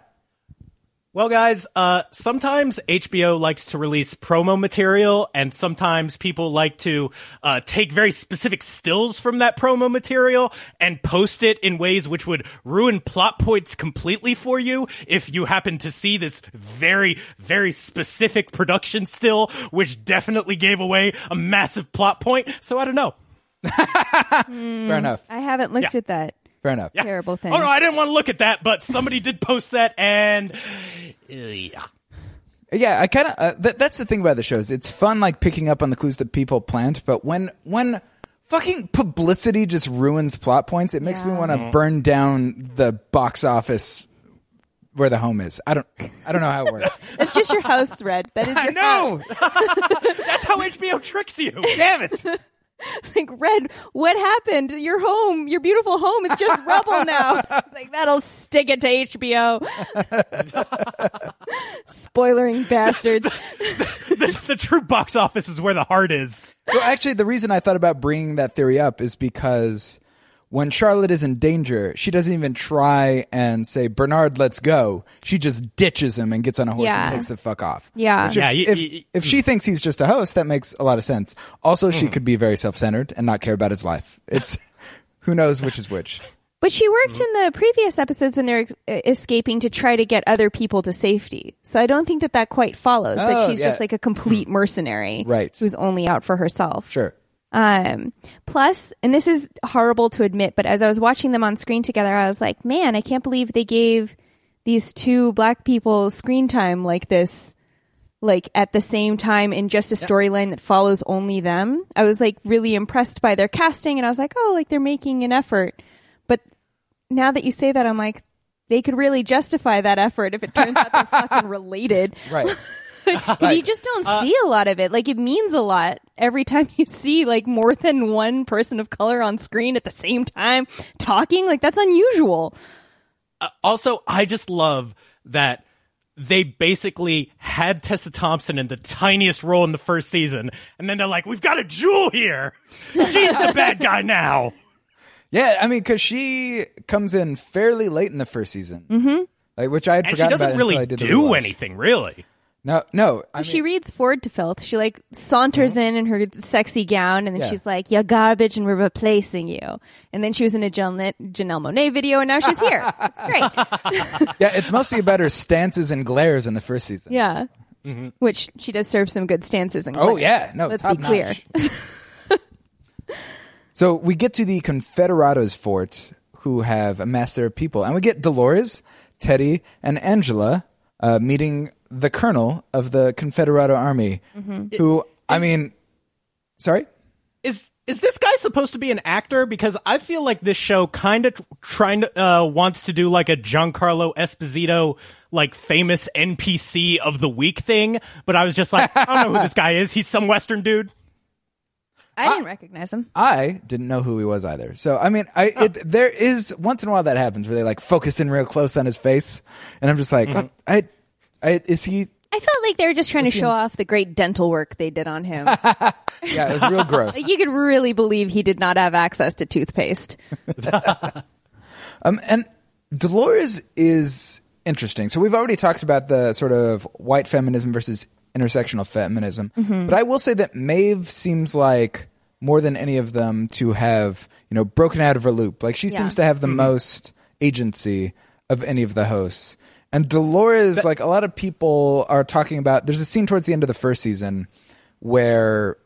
Well, guys, uh, sometimes HBO likes to release promo material, and sometimes people like to uh, take very specific stills from that promo material and post it in ways which would ruin plot points completely for you if you happen to see this very, very specific production still, which definitely gave away a massive plot point. So I don't know. Fair enough. I haven't looked Yeah. at that. Fair enough. Terrible thing. Oh no, I didn't want to look at that, but somebody did post that, and uh, yeah. Yeah, I kind of uh, th- that's the thing about the shows. It's fun like picking up on the clues that people plant, but when when fucking publicity just ruins plot points, it makes me want to burn down the box office where the home is. I don't I don't know how it works. That's just your house, Red. That is your no. house. That's how HBO tricks you. Damn it. It's like, Red, what happened? Your home, your beautiful home, it's just rubble now. It's like, that'll stick it to HBO. Spoilering bastards. the, the true box office is where the heart is. So actually, the reason I thought about bringing that theory up is because when Charlotte is in danger, she doesn't even try and say, Bernard, let's go. She just ditches him and gets on a horse Yeah. and takes the fuck off. Yeah. Which if, Yeah, you- if, you- if she thinks he's just a host, that makes a lot of sense. Also, she could be very self centered and not care about his life. It's who knows which is which. But she worked in the previous episodes when they're ex- uh, escaping to try to get other people to safety. So I don't think that that quite follows. Oh, that she's yeah. just like a complete hmm. mercenary, Right. Who's only out for herself. Sure. Um, plus, and this is horrible to admit, but as I was watching them on screen together, I was like, man, I can't believe they gave these two black people screen time like this, like at the same time in just a storyline that follows only them. I was like really impressed by their casting and I was like, oh, like they're making an effort. But now that you say that, I'm like, they could really justify that effort if it turns out they're fucking related. Right. Because you just don't see a lot of it. Like it means a lot every time you see like more than one person of color on screen at the same time talking. Like that's unusual. also, I just love that they basically had Tessa Thompson in the tiniest role in the first season, and then they're like, "We've got a jewel here. She's the bad guy now." Yeah, I mean, because she comes in fairly late in the first season, mm-hmm. like which I had And she forgotten doesn't about really until I did do anything, really. No, no. I she mean, reads Ford to filth. She like saunters in in her sexy gown, and then Yeah. she's like, "You're garbage, and we're replacing you." And then she was in a Janelle, Janelle Monáe video, and now she's here. It's great. yeah, it's mostly about her stances and glares in the first season. Yeah. Which she does serve some good stances and Oh yeah, no. Let's top be clear. so we get to the Confederados fort, who have amassed their people, and we get Dolores, Teddy, and Angela uh, meeting the colonel of the Confederado army, Mm-hmm. who I mean, sorry. Is is this guy supposed to be an actor? Because I feel like this show kind of trying to uh, wants to do like a Giancarlo Esposito like famous NPC of the week thing, but I was just like, I don't know who this guy is. He's some Western dude. I didn't recognize him. I didn't know who he was either. So I mean, I it, there is once in a while that happens where they like focus in real close on his face, and I'm just like, Mm-hmm. oh, I, I is he? I felt like they were just trying to show in- off the great dental work they did on him. Yeah, it was real gross. Like, you could really believe he did not have access to toothpaste. Um, and Dolores is interesting. So we've already talked about the sort of white feminism versus intersectional feminism, but I will say that Maeve seems like more than any of them to have you know broken out of her loop. Like she Yeah. seems to have the most agency of any of the hosts. And Dolores, like a lot of people are talking about, there's a scene towards the end of the first season where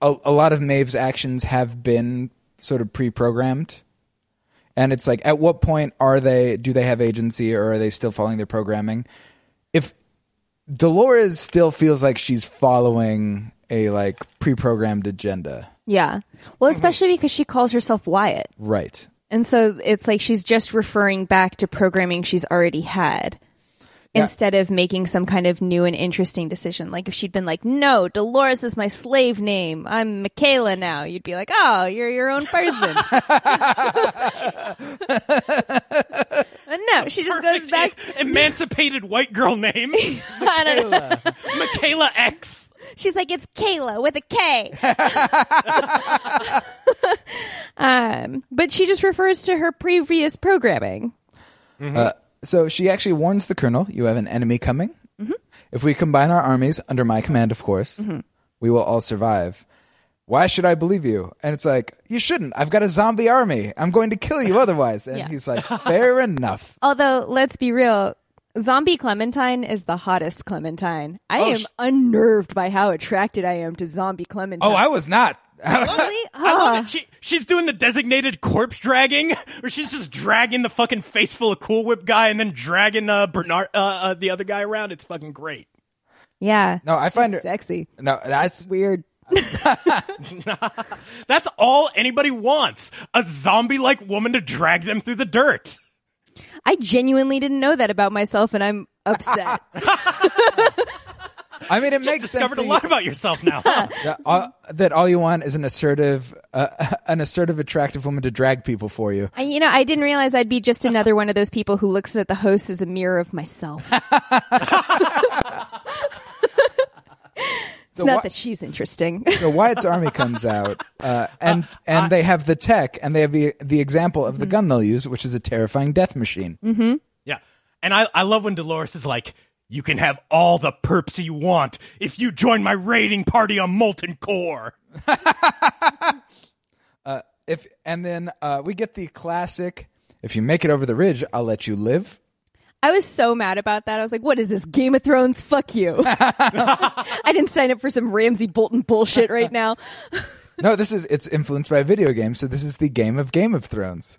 a, a lot of Maeve's actions have been sort of pre-programmed and it's like at what point are they do they have agency or are they still following their programming if dolores still feels like she's following a like pre-programmed agenda Yeah. Well, especially because she calls herself Wyatt. right And so it's like she's just referring back to programming she's already had Yeah. instead of making some kind of new and interesting decision. Like if she'd been like, no, Dolores is my slave name. I'm Michaela now. You'd be like, oh, you're your own person. but no, she just goes back. e- emancipated white girl name, Michaela. Michaela X. She's like, it's Kayla with a K. um, but she just refers to her previous programming. uh, so she actually warns the colonel you have an enemy coming if we combine our armies under my command of course we will all survive why should I believe you? And it's like, you shouldn't. I've got a zombie army. I'm going to kill you otherwise. And Yeah. he's like, fair enough. Although, let's be real, Zombie Clementine is the hottest Clementine. I Oh, am sh- unnerved by how attracted I am to Zombie Clementine. Oh, I was not. really? I love it. She, she's doing the designated corpse dragging, where she's just dragging the fucking face full of Cool Whip guy and then dragging uh, Bernard, uh, uh, the other guy around. It's fucking great. Yeah. No, I find her. sexy. No, that's Weird. That's all anybody wants. A zombie like woman to drag them through the dirt. I genuinely didn't know that about myself, and I'm upset. I mean, it Just makes sense discovered a that, lot about yourself now. huh? that all, that all you want is an assertive, uh, an assertive, attractive woman to drag people for you. I, you know, I didn't realize I'd be just another one of those people who looks at the host as a mirror of myself. It's So not wha- that she's interesting. So Wyatt's army comes out, uh, and and they have the tech, and they have the the example of the gun they'll use, which is a terrifying death machine. yeah. And I, I love when Dolores is like, you can have all the perps you want if you join my raiding party on Molten Core. If and then uh, we get the classic: "If you make it over the ridge, I'll let you live." I was so mad about that. I was like, what is this? Game of Thrones? Fuck you. I didn't sign up for some Ramsay Bolton bullshit right now. No, this is it's influenced by a video game, so this is the game of Game of Thrones.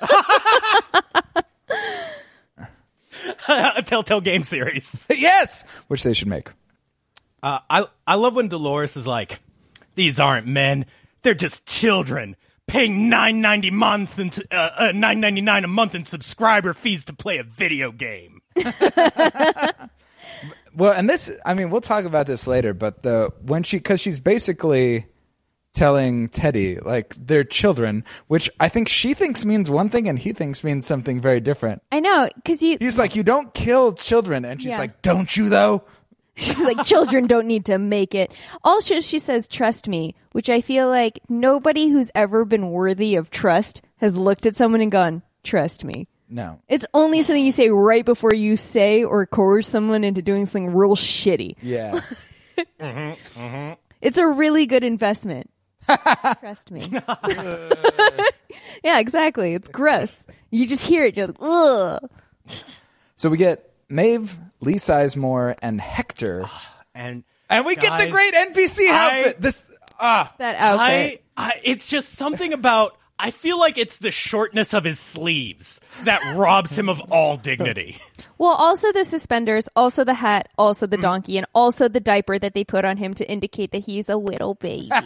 a Telltale game series. yes, which they should make. Uh, I I love when Dolores is like, "These aren't men; they're just children." Paying nine ninety month and uh, uh, nine ninety nine a month in subscriber fees to play a video game. Well, and this, I mean, we'll talk about this later, but the when she, because she's basically telling Teddy like they're children, which I think she thinks means one thing and he thinks means something very different. I know because you. He's like, "You don't kill children," and she's Yeah. like, "Don't you though?" She's like, children don't need to make it. Also, she says, trust me, which I feel like nobody who's ever been worthy of trust has looked at someone and gone, trust me. No. It's only something you say right before you say or coerce someone into doing something real shitty. Yeah. mm-hmm, mm-hmm. It's a really good investment. Trust me. yeah, exactly. It's gross. You just hear it, you're like, ugh. so we get Maeve, Lee Sizemore, and Hector, And and we get the great NPC I- outfit. This ah. That outfit. I, I, it's just something about. I feel like it's the shortness of his sleeves that robs him of all dignity. Well, also the suspenders, also the hat, also the donkey, and also the diaper that they put on him to indicate that he's a little baby.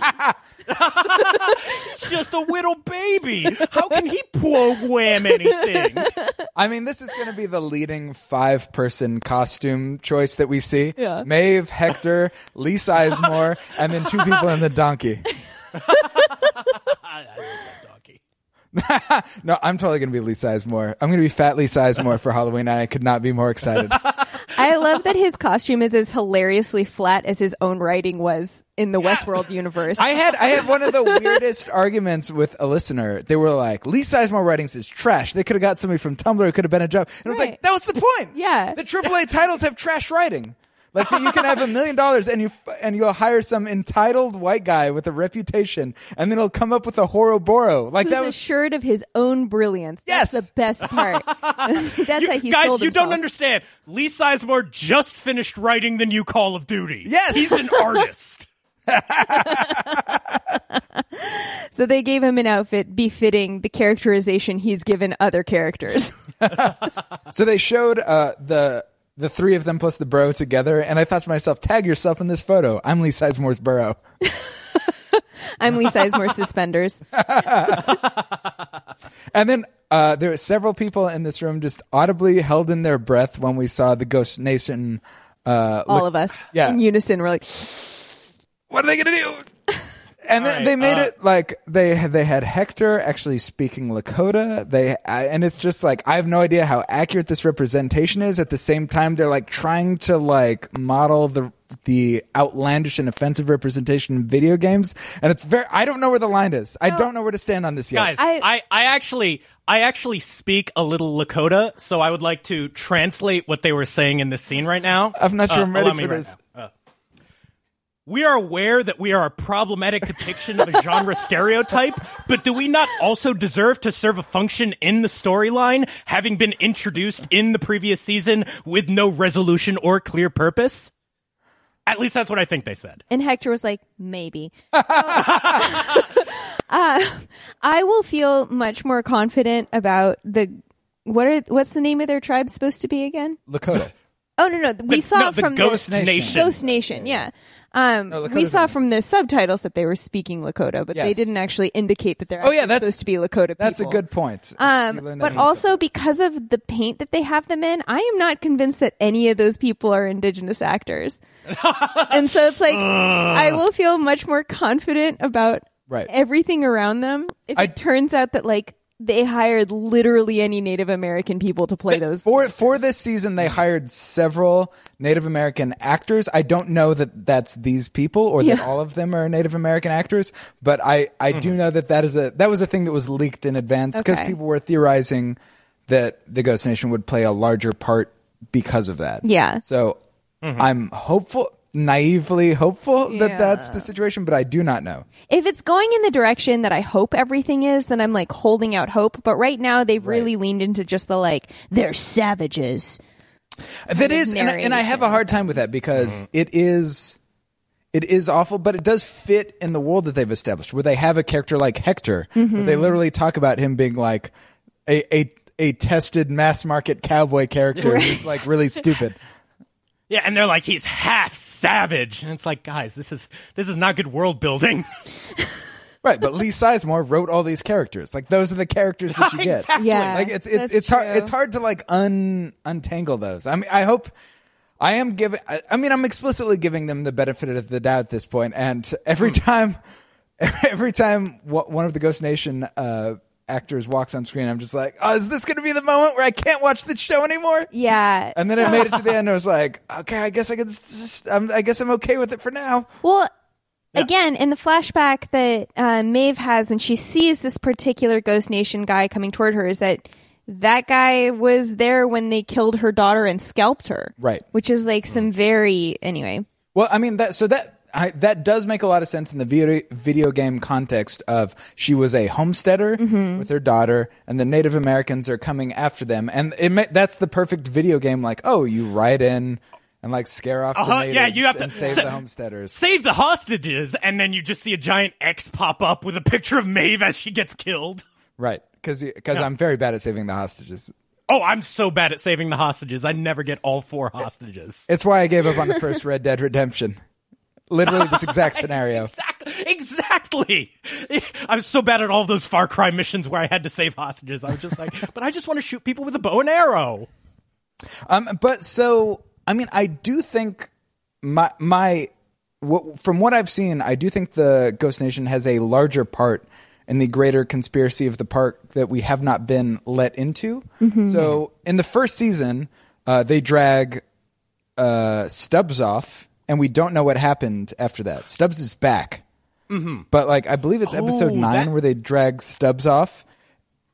It's just a little baby. How can he program anything? I mean, this is going to be the leading five person costume choice that we see. Yeah. Maeve, Hector, Lee Sizemore, and then two people in the donkey. No, I'm totally going to be Lee Sizemore. I'm going to be Fat Lee Sizemore for Halloween, and I could not be more excited. I love that his costume is as hilariously flat as his own writing was in the Westworld universe. I had I had one of the weirdest arguments with a listener. They were like, "Lee Sizemore writings is trash. They could have got somebody from Tumblr who could have been a job." And I was like, "That was the point. Yeah. the AAA titles have trash writing." Like you can have a million dollars and you f- and you'll hire some entitled white guy with a reputation, and then he'll come up with a horoboro. Like Who's that was assured of his own brilliance. That's Yes. the best part. That's how he Guys, sold you don't understand. Lee Sizemore just finished writing the new Call of Duty. Yes. He's an artist. So they gave him an outfit befitting the characterization he's given other characters. So they showed uh, the the three of them plus the bro together, and I thought to myself, "Tag yourself in this photo. I'm Lee Sizemore's bro." I'm Lee Sizemore suspenders. And then uh, there were several people in this room just audibly held in their breath when we saw the Ghost Nation. Uh, All look- of us. Yeah. In unison, we're like, what are they gonna do? And then right, they made uh, it like they they had Hector actually speaking Lakota. They I- and it's just like I have no idea how accurate this representation is. At the same time, they're like trying to like model the the outlandish and offensive representation in video games, and it's very. I don't know where the line is. I don't know where to stand on this yet. Guys, I- I, I actually I actually speak a little Lakota, so I would like to translate what they were saying in this scene right now. I'm not sure Uh, I'm ready for this. now. We are aware that we are a problematic depiction of a genre stereotype, but do we not also deserve to serve a function in the storyline, having been introduced in the previous season with no resolution or clear purpose? At least that's what I think they said. and Hector was like, maybe. So, uh, I will feel much more confident about the what are what's the name of their tribe supposed to be again? Lakota. Oh no no we The- saw no, the from Ghost the Nation. Ghost Nation yeah. Um, No, we saw from the subtitles that they were speaking Lakota, but they didn't actually indicate that they're Oh, yeah, that's- supposed to be Lakota people. That's a good point. Um, but also because of the paint that they have them in, I am not convinced that any of those people are indigenous actors. and so it's like I will feel much more confident about Right. everything around them if I- it turns out that like they hired literally any Native American people to play those. For for this season, they hired several Native American actors. I don't know that that's these people or that all of them are Native American actors, but I I do mm-hmm. know that that is a that was a thing that was leaked in advance because Okay. people were theorizing that the Ghost Nation would play a larger part because of that. Yeah. So mm-hmm. I'm hopeful, naively hopeful that Yeah. that's the situation, but I do not know. if it's going in the direction that I hope everything is, then I'm like holding out hope. But right now, they've really leaned into just the like they're savages. That is, and I, and I have a hard time with that because mm-hmm. it is, it is awful, but it does fit in the world that they've established, where they have a character like Hector. where they mm-hmm. literally talk about him being like a a, a tested mass market cowboy character who's like really stupid. Yeah, and they're like he's half savage, and it's like, guys, this is this is not good world building. Right, but Lee Sizemore wrote all these characters. Like those are the characters that you get. Exactly. Yeah, Like it's it's that's it's hard true. it's hard to like un untangle those. I mean, I hope I am giving. I, I mean, I'm explicitly giving them the benefit of the doubt at this. And every time, every time one of the Ghost Nation uh, actors walks on screen, I'm just like, oh, is this going to be the moment where I can't watch the show anymore? Yeah. And then I made it to the end. And I was like, okay, I guess I can just. I'm, I guess I'm okay with it for now. Well, again, in the flashback that uh, Maeve has when she sees this particular Ghost Nation guy coming toward her, is that that guy was there when they killed her daughter and scalped her. Right. Which is like some very anyway. Well, I mean that so that I, that does make a lot of sense in the video, video game context of she was a homesteader with her daughter, and the Native Americans are coming after them, and it ma- that's the perfect video game. Like, oh, you ride in and like scare off the Uh-huh, natives yeah, you have to- save sa- the homesteaders. Save the hostages, and then you just see a giant X pop up with a picture of Maeve as she gets killed. Right, because because I'm very bad at saving the hostages. Oh, I'm so bad at saving the hostages. I never get all four hostages. It's why I gave up on the first Red Dead Redemption. Literally this exact scenario. Exactly. Exactly. I was so bad at all those Far Cry missions where I had to save hostages. I was just like, but I just want to shoot people with a bow and arrow. Um, but so I mean, I do think my my what, from what I've seen, I do think the Ghost Nation has a larger part in the greater conspiracy of the park that we have not been let into. So in the first season, uh, they drag uh, Stubbs off, and we don't know what happened after that. Stubbs is back, but like I believe it's episode Oh, nine that- where they drag Stubbs off.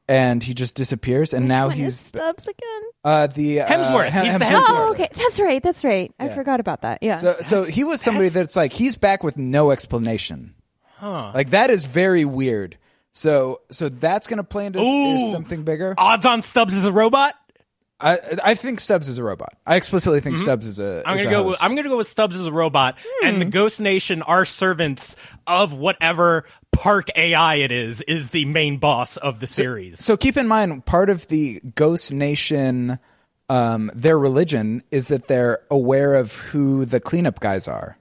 And he just disappears, and now When is he's Stubbs again. uh, the uh, Hemsworth. Hem- He's the Hemsworth. Oh, okay. That's right. That's right. I Yeah. forgot about that. Yeah. So, so he was somebody that's like he's back with no explanation. Huh. Like that is very weird. So, so that's going to play into Ooh. something bigger. Odds on Stubbs is a robot? I, I think Stubbs is a robot. I explicitly think Stubbs is a. Mm-hmm. I'm is gonna a go. With. I'm gonna go with Stubbs as a robot, and the Ghost Nation are servants of whatever park AI it is. Is the main boss of the series. So keep in mind, part of the Ghost Nation, um, their religion is that they're aware of who the cleanup guys are.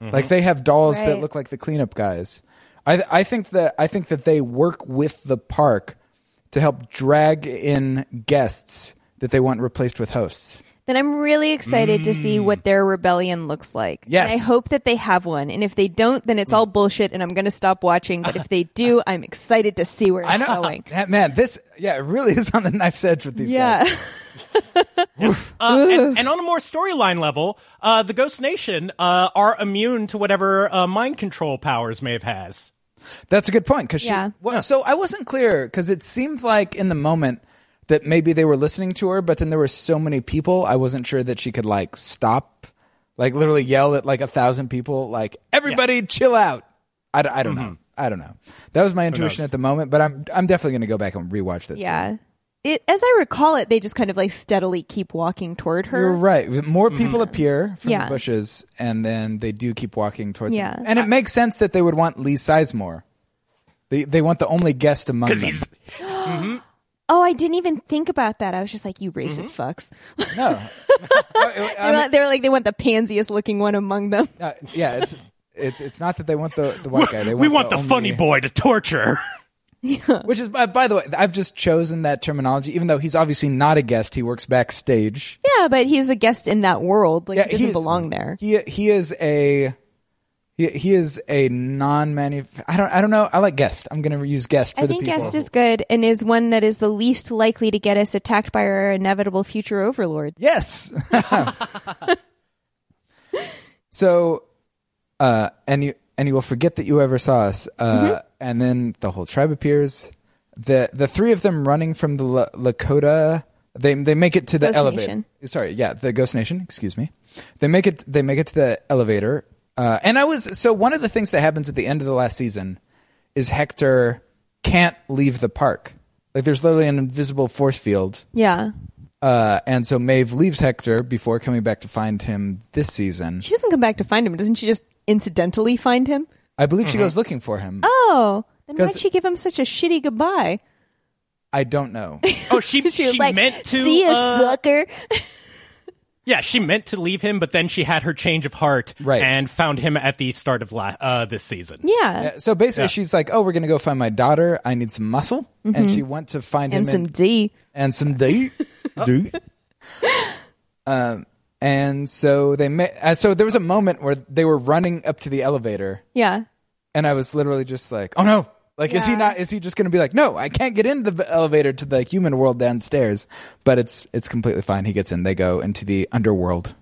Like they have dolls that look like the cleanup guys. I I think that I think that they work with the park to help drag in guests that they want replaced with hosts. then I'm really excited to see what their rebellion looks like. Yes. And I hope that they have one. And if they don't, then it's all bullshit and I'm going to stop watching. But if they do, I'm excited to see where it's I know, going. Man, man, this yeah, it really is on the knife's edge with these Yeah. guys. Uh, and, and on a more storyline level, uh, the Ghost Nation uh, are immune to whatever uh, mind control powers Maeve has. That's a good point because Yeah. she. Well, so I wasn't clear because it seemed like in the moment that maybe they were listening to her, but then there were so many people, I wasn't sure that she could like stop, like literally yell at like a thousand people, like everybody chill out. I don't mm-hmm. know. I don't know. That was my intuition at the moment, but I'm I'm definitely going to go back and rewatch that. scene. Yeah. It, as I recall it, they just kind of like steadily keep walking toward her. You're right. More mm-hmm. people appear from Yeah. the bushes, and then they do keep walking towards. Yeah. them. and it uh, makes sense that they would want Lee Sizemore. They they want the only guest among them. Because he's mm-hmm. Oh, I didn't even think about that. I was just like, you racist mm-hmm. fucks. no. they, were, they were like, they want the pansiest looking one among them. Uh, yeah, it's it's it's not that they want the, the white guy. They want we want the, only- funny boy to torture. Which is by, by the way, I've just chosen that terminology, even though he's obviously not a guest. He works backstage. Yeah, but he's a guest in that world. Like, he doesn't he's- belong there. He he is a he, he is a non manuf. I don't I don't know. I like guest. I'm going to use guest for I the think people. guest is good and is one that is the least likely to get us attacked by our inevitable future overlords. Yes. so, uh, and you and you will forget that you ever saw us. Uh, Mm-hmm. and then the whole tribe appears. The the three of them running from the La- Lakota. They they make it to the Ghost elevator. Nation. Sorry, yeah, the Ghost Nation. Excuse me. They make it. They make it to the elevator. Uh, and I was so one of the things that happens at the end of the last season is Hector can't leave the park. Like there's literally an invisible force field Yeah. uh, and so Maeve leaves Hector before coming back to find him this season. She doesn't come back to find him. Doesn't she just incidentally find him? I believe she goes looking for him. Oh, then why'd 'Cause- she give him such a shitty goodbye? I don't know. Oh, she She she, was like, meant to. "See you, uh, sucker." Yeah, she meant to leave him, but then she had her change of heart Right. and found him at the start of la- uh, this season. Yeah, Yeah, so basically, Yeah. she's like, "Oh, we're gonna go find my daughter. I need some muscle," and she went to find him and him some in- D. and some D. D. Um, and so they met. Uh, so there was a moment where they were running up to the elevator, Yeah, and I was literally just like, "Oh no!" Like, is he Yeah. not? Is he just going to be like, "No, I can't get into the elevator to the human world downstairs"? But it's it's completely fine. He gets in. They go into the underworld.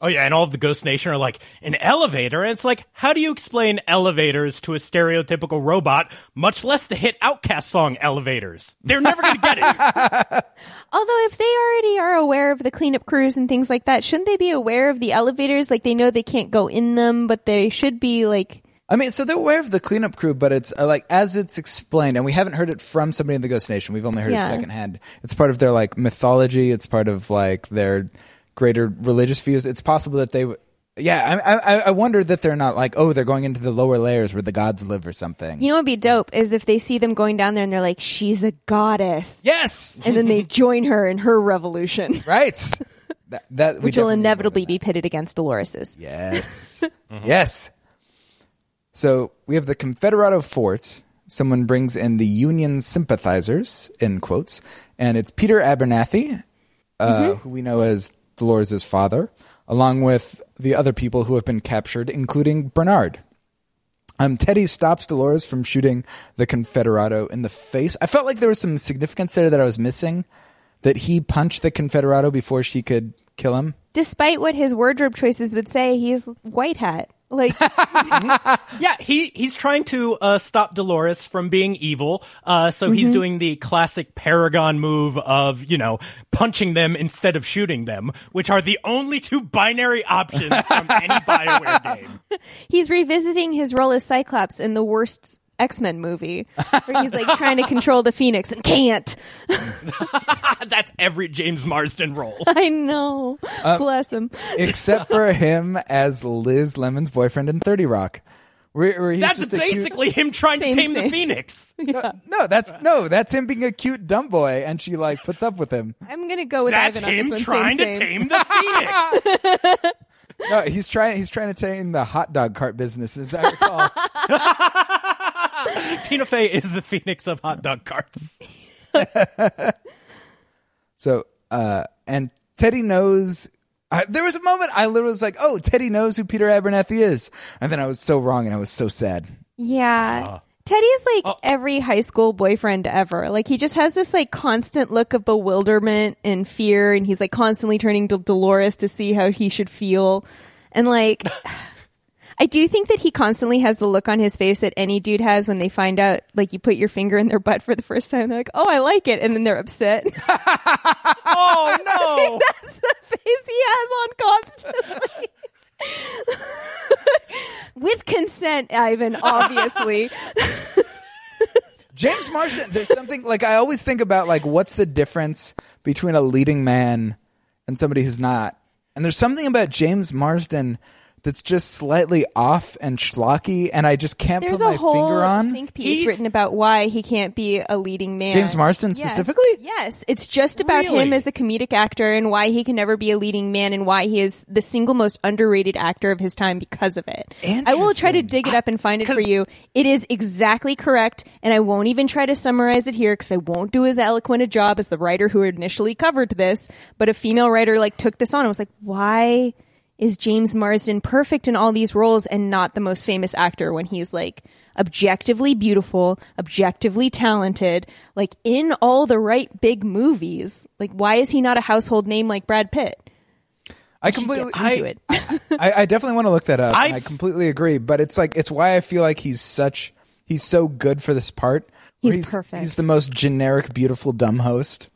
Oh yeah, and all of the Ghost Nation are like an elevator, and it's like, how do you explain elevators to a stereotypical robot? Much less the hit OutKast song "Elevators." They're never gonna get it. Although, if they already are aware of the cleanup crews and things like that, shouldn't they be aware of the elevators? Like, they know they can't go in them, but they should be like. I mean, so they're aware of the cleanup crew, but it's uh, like as it's explained, and we haven't heard it from somebody in the Ghost Nation. We've only heard Yeah. it secondhand. It's part of their like mythology. It's part of like their greater religious views. It's possible that they, w- yeah. I, I, I wonder that they're not like, oh, they're going into the lower layers where the gods live or something. You know, what'd be dope is if they see them going down there and they're like, "She's a goddess," yes, and then they join her in her revolution, right. that, that we which will inevitably wanted be pitted against Dolores's. that. Yes, yes. So we have the Confederado fort. Someone brings in the Union sympathizers in quotes, and it's Peter Abernathy, uh, who we know as Dolores' father, along with the other people who have been captured, including Bernard. Um, Teddy stops Dolores from shooting the Confederado in the face. I felt like there was some significance there that I was missing. That he punched the Confederado before she could kill him. Despite what his wardrobe choices would say, he's white hat. Like, Yeah, he he's trying to uh, stop Dolores from being evil. Uh, so he's doing the classic Paragon move of you know punching them instead of shooting them, which are the only two binary options from any BioWare game. he's revisiting his role as Cyclops in the worst X Men movie, where he's like trying to control the Phoenix and can't. That's every James Marsden role. I know. Uh, Bless him. except for him as Liz Lemon's boyfriend in Thirty Rock. Where, where he's That's just a cute- basically him trying Same, to tame the same. Phoenix. no, that's no, that's him being a cute dumb boy, and she like puts up with him. I'm gonna go with That's Ivan on him this one. trying same, to same. tame the Phoenix. No, he's trying. He's trying to tame the hot dog cart business, as I recall. Tina Fey is the Phoenix of hot dog carts. so, uh, and Teddy knows. I, there was a moment I literally was like, "Oh, Teddy knows who Peter Abernathy is," and then I was so wrong, and I was so sad. Yeah. Teddy is like every high school boyfriend ever. Like he just has this like constant look of bewilderment and fear and he's like constantly turning to Dolores to see how he should feel. And like I do think that he constantly has the look on his face that any dude has when they find out like you put your finger in their butt for the first time. They're like, "Oh, I like it." And then they're upset. Oh no! That's the face he has on constantly. With consent, Ivan, obviously. James Marsden. There's something like I always think about like what's the difference between a leading man and somebody who's not. And there's something about James Marsden that's just slightly off and schlocky, and I just can't There's put my a whole finger on. think piece He's- written about why he can't be a leading man. James Marsden Yes. specifically? Yes, it's just about him as a comedic actor and why he can never be a leading man and why he is the single most underrated actor of his time because of it. I will try to Interesting. dig it up and find it for 'cause- you. It is exactly correct, and I won't even try to summarize it here because I won't do as eloquent a job as the writer who initially covered this. But a female writer like took this on and was like, why? Is James Marsden perfect in all these roles and not the most famous actor when he's like objectively beautiful, objectively talented, like in all the right big movies? Like, why is he not a household name like Brad Pitt? I completely, gets into it. I, I definitely want to look that up. I completely agree, but it's like it's why I feel like he's such he's so good for this part. where He's perfect. He's the most generic, beautiful, dumb host.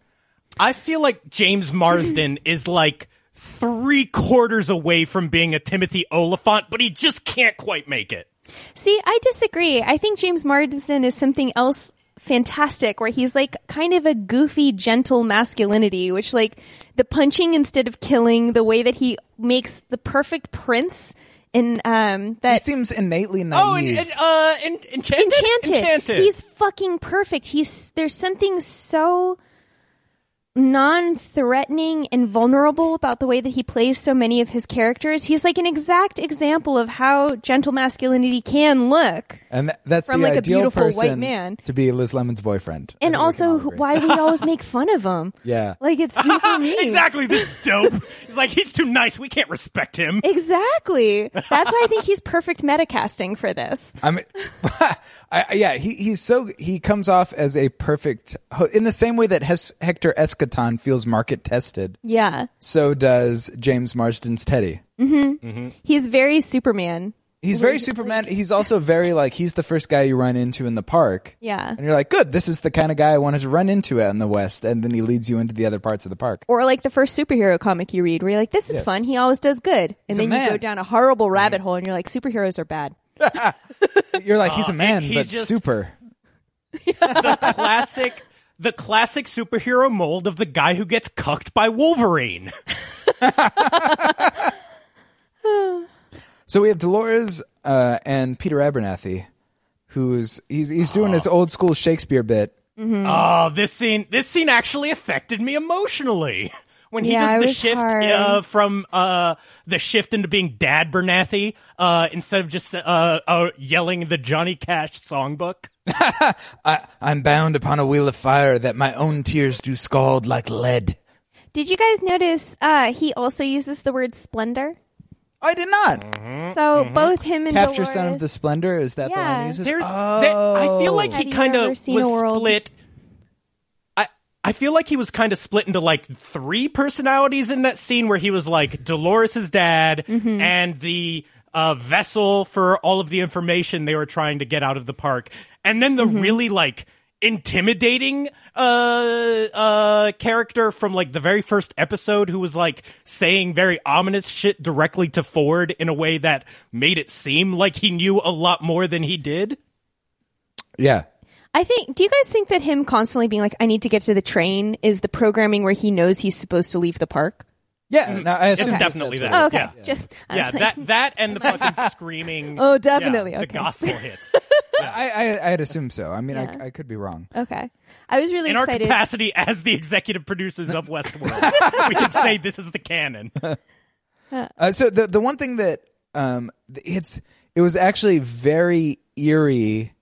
I feel like James Marsden is like three quarters away from being a Timothy Olyphant, but he just can't quite make it. See, I disagree. I think James Marsden is something else fantastic where he's like kind of a goofy, gentle masculinity, which like the punching instead of killing, the way that he makes the perfect prince in um He that seems innately naive. Oh, and, and uh, en- enchanted. enchanted. Enchanted. He's fucking perfect. He's there's something so non-threatening and vulnerable about the way that he plays so many of his characters. He's like an exact example of how gentle masculinity can look. and th- that's from, the like, a ideal beautiful white man. to be Liz Lemon's boyfriend. And think we also why we always make fun of him. Yeah. Like it's super mean. exactly this dope. He's like he's too nice. We can't respect him. Exactly. That's why I think he's perfect metacasting for this. I mean, I, I- yeah, he, he's so he comes off as a perfect ho- in the same way that Hes- Hector Escaton feels market tested. Yeah. So does James Marsden's Teddy. Mm-hmm. mm-hmm. He's very Superman. He's very Superman. He's also very like he's the first guy you run into in the park. Yeah. And you're like, good. This is the kind of guy I wanted to run into out in the West. And then he leads you into the other parts of the park. Or like the first superhero comic you read where you're like, this is Yes. fun. He always does good. And a then you man. go down a horrible mm-hmm. rabbit hole and you're like, superheroes are bad. You're like, he's a uh, man, he's but just- super. classic. The classic superhero mold of the guy who gets cucked by Wolverine. So we have Dolores uh, and Peter Abernathy, who's he's he's doing his old school Shakespeare bit. Oh, this scene this scene actually affected me emotionally. When he Yeah, does the shift uh, from uh, the shift into being Dad Bernathy uh, instead of just uh, uh, yelling the Johnny Cash songbook. I, I'm bound upon a wheel of fire that my own tears do scald like lead. Did you guys notice uh, he also uses the word splendor? I did not. So both him and Capture Dolores, son of the splendor. Is that the one Yeah. he uses? There's, oh. there, I feel like Have he kind of was a world- split. I I feel like he was kind of split into like three personalities in that scene where he was like Dolores's dad Mm-hmm. and the uh, vessel for all of the information they were trying to get out of the park, and then the Mm-hmm. really like intimidating uh uh character from like the very first episode who was like saying very ominous shit directly to Ford in a way that made it seem like he knew a lot more than he did. yeah. I think. Do you guys think that him constantly being like, "I need to get to the train," is the programming where he knows he's supposed to leave the park? Yeah, no, I It's that definitely that. Oh, okay. Yeah. Just Yeah, like- that that and the fucking screaming. Oh, definitely. yeah, the Okay. gospel hits. I, I I'd assume so. I mean, Yeah. I, I could be wrong. Okay. I was really In our capacity as the executive producers of Westworld, we can say this is the canon. Uh, so the the one thing that um it's it was actually very eerie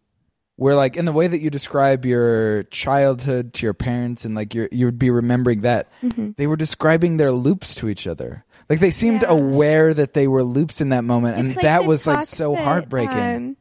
where like in the way that you describe your childhood to your parents and like you you would be remembering that they were describing their loops to each other like they seemed Mm-hmm. Yeah. aware that they were loops in that moment and like that was like so that, heartbreaking um,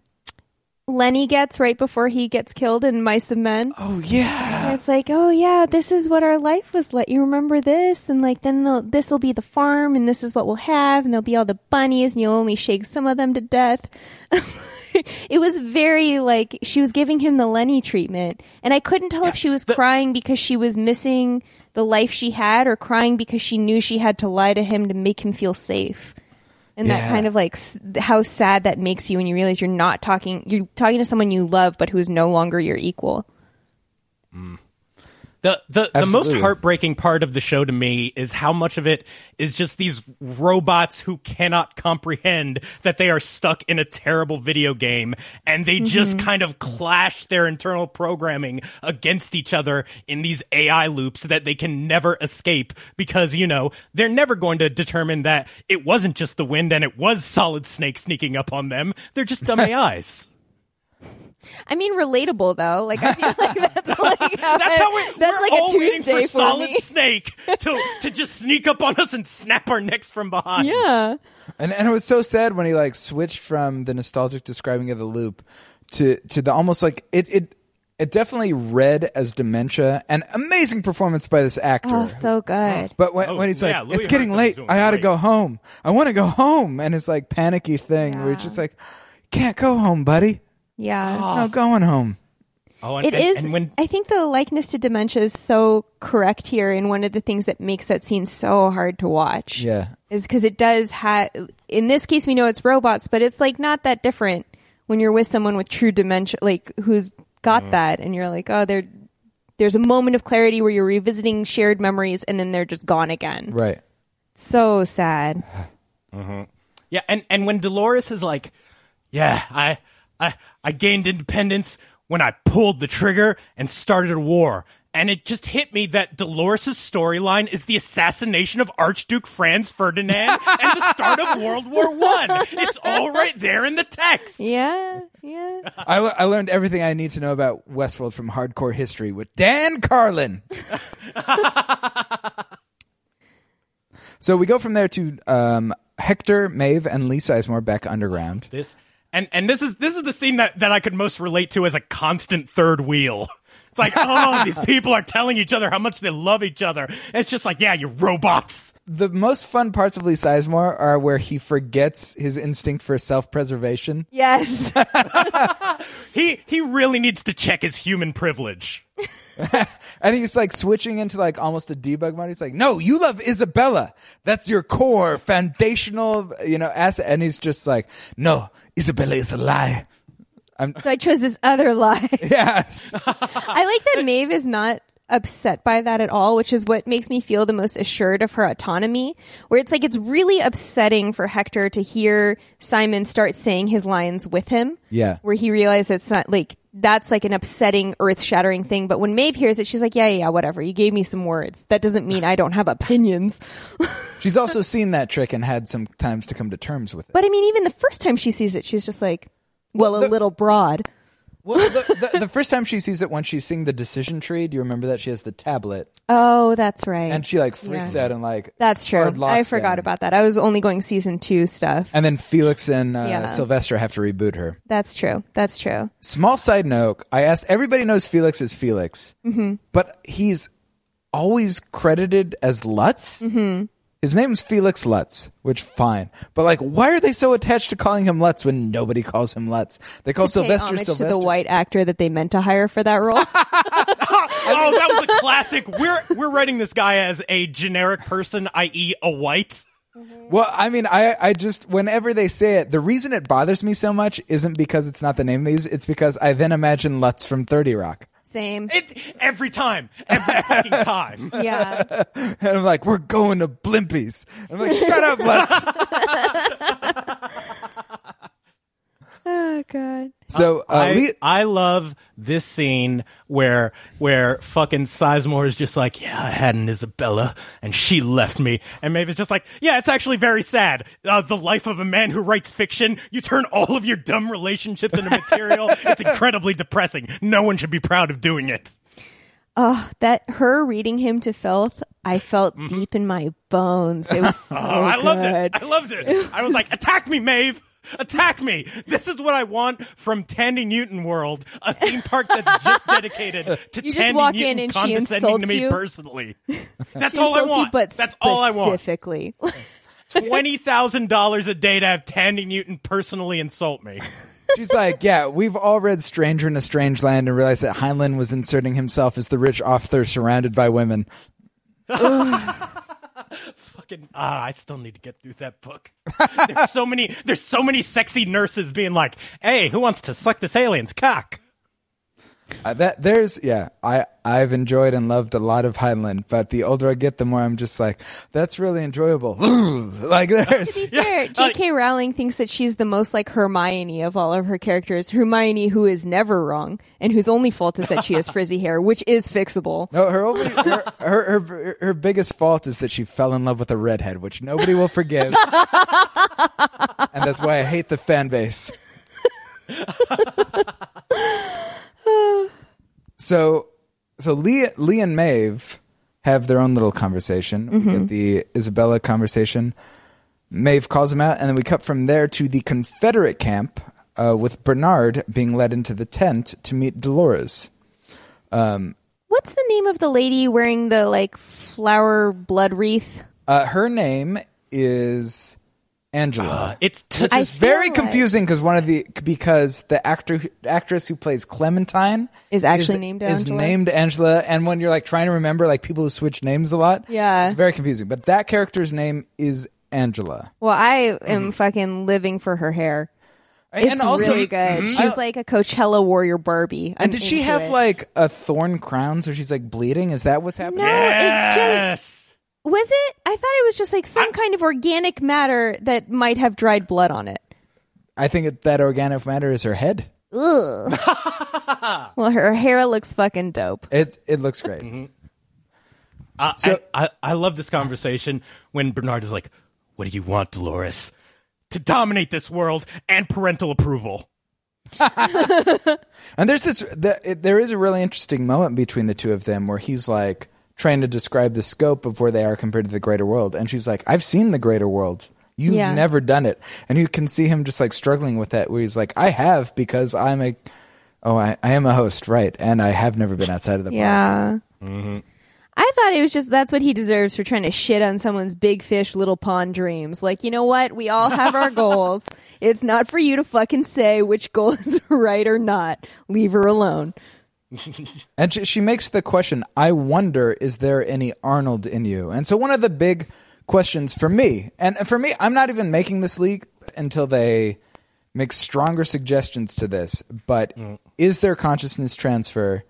Lenny gets right before he gets killed in Mice of Men. oh yeah And it's like, oh yeah, this is what our life was like. You remember this, and like then this will be the farm, and this is what we'll have, and there'll be all the bunnies, and you'll only shake some of them to death. it was very like she was giving him the Lenny treatment, and I couldn't tell if she was crying because she was missing the life she had, or crying because she knew she had to lie to him to make him feel safe. And that kind of like s- how sad that makes you when you realize you're not talking, you're talking to someone you love, but who is no longer your equal. Mm. The the, the most heartbreaking part of the show to me is how much of it is just these robots who cannot comprehend that they are stuck in a terrible video game and they just mm-hmm. kind of clash their internal programming against each other in these AI loops that they can never escape because you know they're never going to determine that it wasn't just the wind and it was Solid Snake sneaking up on them. They're just dumb AIs. I mean, relatable though. Like I feel like that's like how, That's how we're, that's we're like all a waiting Tuesday for Solid me. Snake to to just sneak up on us and snap our necks from behind. Yeah, And and it was so sad when he like switched from the nostalgic describing of the loop to to the almost like it it it definitely read as dementia and amazing performance by this actor. oh, so good. but when, Oh, when he's yeah, like, Louis "It's getting Herthum's late. I ought to go home. I want to go home," and it's like panicky thing where it's Yeah. just like, "Can't go home, buddy. Yeah, No oh. going home." Oh, and, it and- is. And when I think the likeness to dementia is so correct here, and one of the things that makes that scene so hard to watch. Yeah. is because it does have. In this case, we know it's robots, but it's like not that different when you're with someone with true dementia, like who's got mm. that, and you're like, oh, they're. There's a moment of clarity where you're revisiting shared memories, and then they're just gone again. Right. So sad. Mm-hmm. Yeah, and and when Dolores is like, "Yeah, I I I gained independence when I pulled the trigger and started a war." And it just hit me that Dolores' storyline is the assassination of Archduke Franz Ferdinand and the start of World War One. It's all right there in the text. Yeah, yeah. I, le- I learned everything I need to know about Westworld from Hardcore History with Dan Carlin. so we go from there to um, Hector, Maeve, and Lee Sizemore back underground. This and and this is this is the scene that that I could most relate to as a constant third wheel. It's like, oh, these people are telling each other how much they love each other. It's just like, yeah, you robots. The most fun parts of Lee Sizemore are where he forgets his instinct for self-preservation. Yes. He he really needs to check his human privilege. And he's like switching into like almost a debug mode. He's like, no, you love Isabella. That's your core foundational, you know, asset. And he's just like, no, Isabella is a lie. I'm, so I chose this other lie. Yes. I like that Maeve is not upset by that at all, which is what makes me feel the most assured of her autonomy. Where it's like it's really upsetting for Hector to hear Simon start saying his lines with him. Yeah. Where he realizes it's not like that's like an upsetting, earth shattering thing. But when Maeve hears it, she's like, yeah, yeah, yeah, whatever. You gave me some words. That doesn't mean I don't have opinions. She's also seen that trick and had some times to come to terms with it. But I mean, even the first time she sees it, she's just like, well, Well, the- a little broad. Well, the, the, the first time she sees it when she's seeing the decision tree, do you remember that she has the tablet Oh, that's right. and she like freaks Yeah. out and like that's true. I forgot down. about that. I was only going season two stuff. And then Felix and uh, Yeah. Sylvester have to reboot her. That's true. That's true. Small side note: I asked everybody knows Felix is Felix, Mm-hmm. but he's always credited as Lutz. Mm-hmm. His name's Felix Lutz, which fine, but like, why are they so attached to calling him Lutz when nobody calls him Lutz? They call to Sylvester pay Sylvester. to the white actor that they meant to hire for that role. Oh, that was a classic. We're we're writing this guy as a generic person, i.e., a white. Mm-hmm. Well, I mean, I, I just, whenever they say it, the reason it bothers me so much isn't because it's not the name they use, it's because I then imagine Lutz from 30 Rock. Same. It every time, every fucking time. Yeah. And I'm like, we're going to Blimpies. I'm like, shut up, Lutz. oh god. So, uh, I, Lee- I love this scene where where fucking Sizemore is just like, yeah, I had an Isabella and she left me, and maybe it's just like, yeah, it's actually very sad. Uh, the life of a man who writes fiction, you turn all of your dumb relationships into material. it's incredibly depressing. No one should be proud of doing it. Oh, that her reading him to filth, I felt deep in my bones. It was so Mm-hmm. Oh, I loved it. I loved it. I was like, attack me, Maeve. Attack me. This is what I want from Thandie Newton World, a theme park that's just dedicated to You just Thandie walk Newton in and she condescending to insults me you. personally. That's She all I insults you, want. but that's all I want. specifically. Twenty thousand dollars a day to have Thandie Newton personally insult me. she's like, yeah, we've all read Stranger in a Strange Land and realized that Heinlein was inserting himself as the rich author surrounded by women. Fucking ah, I still need to get through that book. there's so many. There's so many sexy nurses being like, "Hey, who wants to suck this alien's cock?" Uh, that there's yeah, I I've enjoyed and loved a lot of Heinlein but the older I get, the more I'm just like, that's really enjoyable. like there's To be fair, J.K. Rowling thinks that she's the most like Hermione of all of her characters. Hermione, who is never wrong and whose only fault is that she has frizzy hair, which is fixable. No, her, only, her, her her her biggest fault is that she fell in love with a redhead, which nobody will forgive, and that's why I hate the fan base. So, so Lee, Lee and Maeve have their own little conversation. We get the Isabella conversation. Maeve calls him out, and then we cut from there to the Confederate camp uh, with Bernard being led into the tent to meet Dolores. What's the name of the lady wearing the like flower blood wreath? Uh, her name is Angela. Uh, it's t- I it's very feel like- confusing because one of the because the actor actress who plays Clementine Is actually named is Angela? named Angela, and when you're like trying to remember like people who switch names a lot, Yeah. it's very confusing. But that character's name is Angela, Well, I am mm-hmm. fucking living for her hair. It's and also really good. Mm-hmm. She's like a Coachella warrior Barbie. I'm And did she have it. like a thorn crown so she's like bleeding? Is that what's happening? No, it's just yes. Was it? I thought it was just like some I- kind of organic matter that might have dried blood on it. I think it, that organic matter is her head. Ugh. well, her hair looks fucking dope. It it looks great. Mm-hmm. Uh, So- I, I, I love this conversation when Bernard is like, "What do you want, Dolores? To dominate this world and parental approval." And there's this, the, it, there is a really interesting moment between the two of them where he's like trying to describe the scope of where they are compared to the greater world, and she's like, "I've seen the greater world. You've Yeah. never done it," and you can see him just like struggling with that, where he's like, "I have because I'm a, oh, I, I am a host, right? And I have never been outside of the park." Yeah. Mm-hmm. I thought it was just that's what he deserves for trying to shit on someone's big fish, little pond dreams. Like, you know what? We all have our goals. It's not for you to fucking say which goal is right or not. Leave her alone. And she, she makes the question, I wonder, is there any Arnold in you? And so one of the big questions for me, and for me, I'm not even making this leap until they make stronger suggestions to this, but mm. is there consciousness transfer?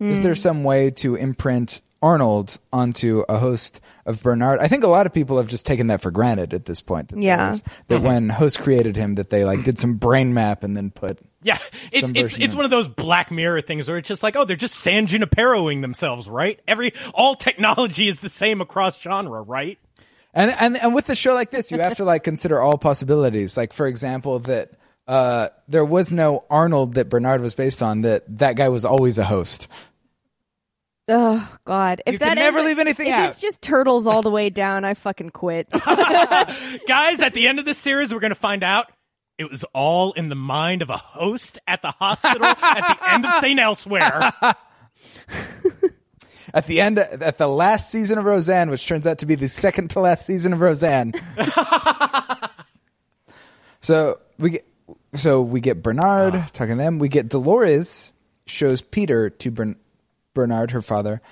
Is there mm. some way to imprint Arnold onto a host of Bernard? I think a lot of people have just taken that for granted at this point. That Yeah. there's- That mm-hmm. when host created him, that they like did some brain map and then put Yeah, it's Some it's it's of- one of those Black Mirror things where it's just like, oh, they're just San Juniperoing themselves, right? Every all technology is the same across genre, right? And and and with a show like this, you have to like consider all possibilities. Like for example, that uh, there was no Arnold that Bernard was based on. That that guy was always a host. Oh God! If You that can never ends- leave anything if out. it's just turtles all the way down, I fucking quit. Guys, at the end of this series, we're going to find out it was all in the mind of a host at the hospital at the end of St. Elsewhere. At the end, at the last season of Roseanne, which turns out to be the second to last season of Roseanne. so we get, so we get Bernard talking to them. We get Dolores shows Peter to Bern, Bernard, her father.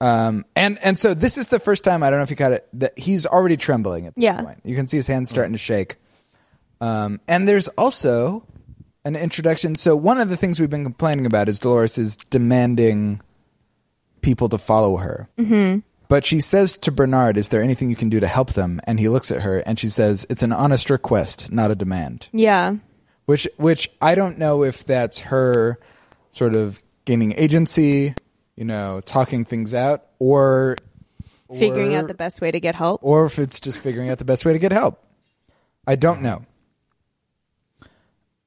Um, and and so this is the first time I don't know if you caught it that he's already trembling at this Yeah. point. You can see his hands starting to shake. Um, and there's also an introduction. So one of the things we've been complaining about is Dolores is demanding people to follow her. Mm-hmm. But she says to Bernard, "Is there anything you can do to help them?" And he looks at her and she says, "It's an honest request, not a demand." yeah. Which which I don't know if that's her sort of gaining agency, you know, talking things out, or Figuring or- out the best way to get help. or if it's just figuring out the best way to get help. I don't know.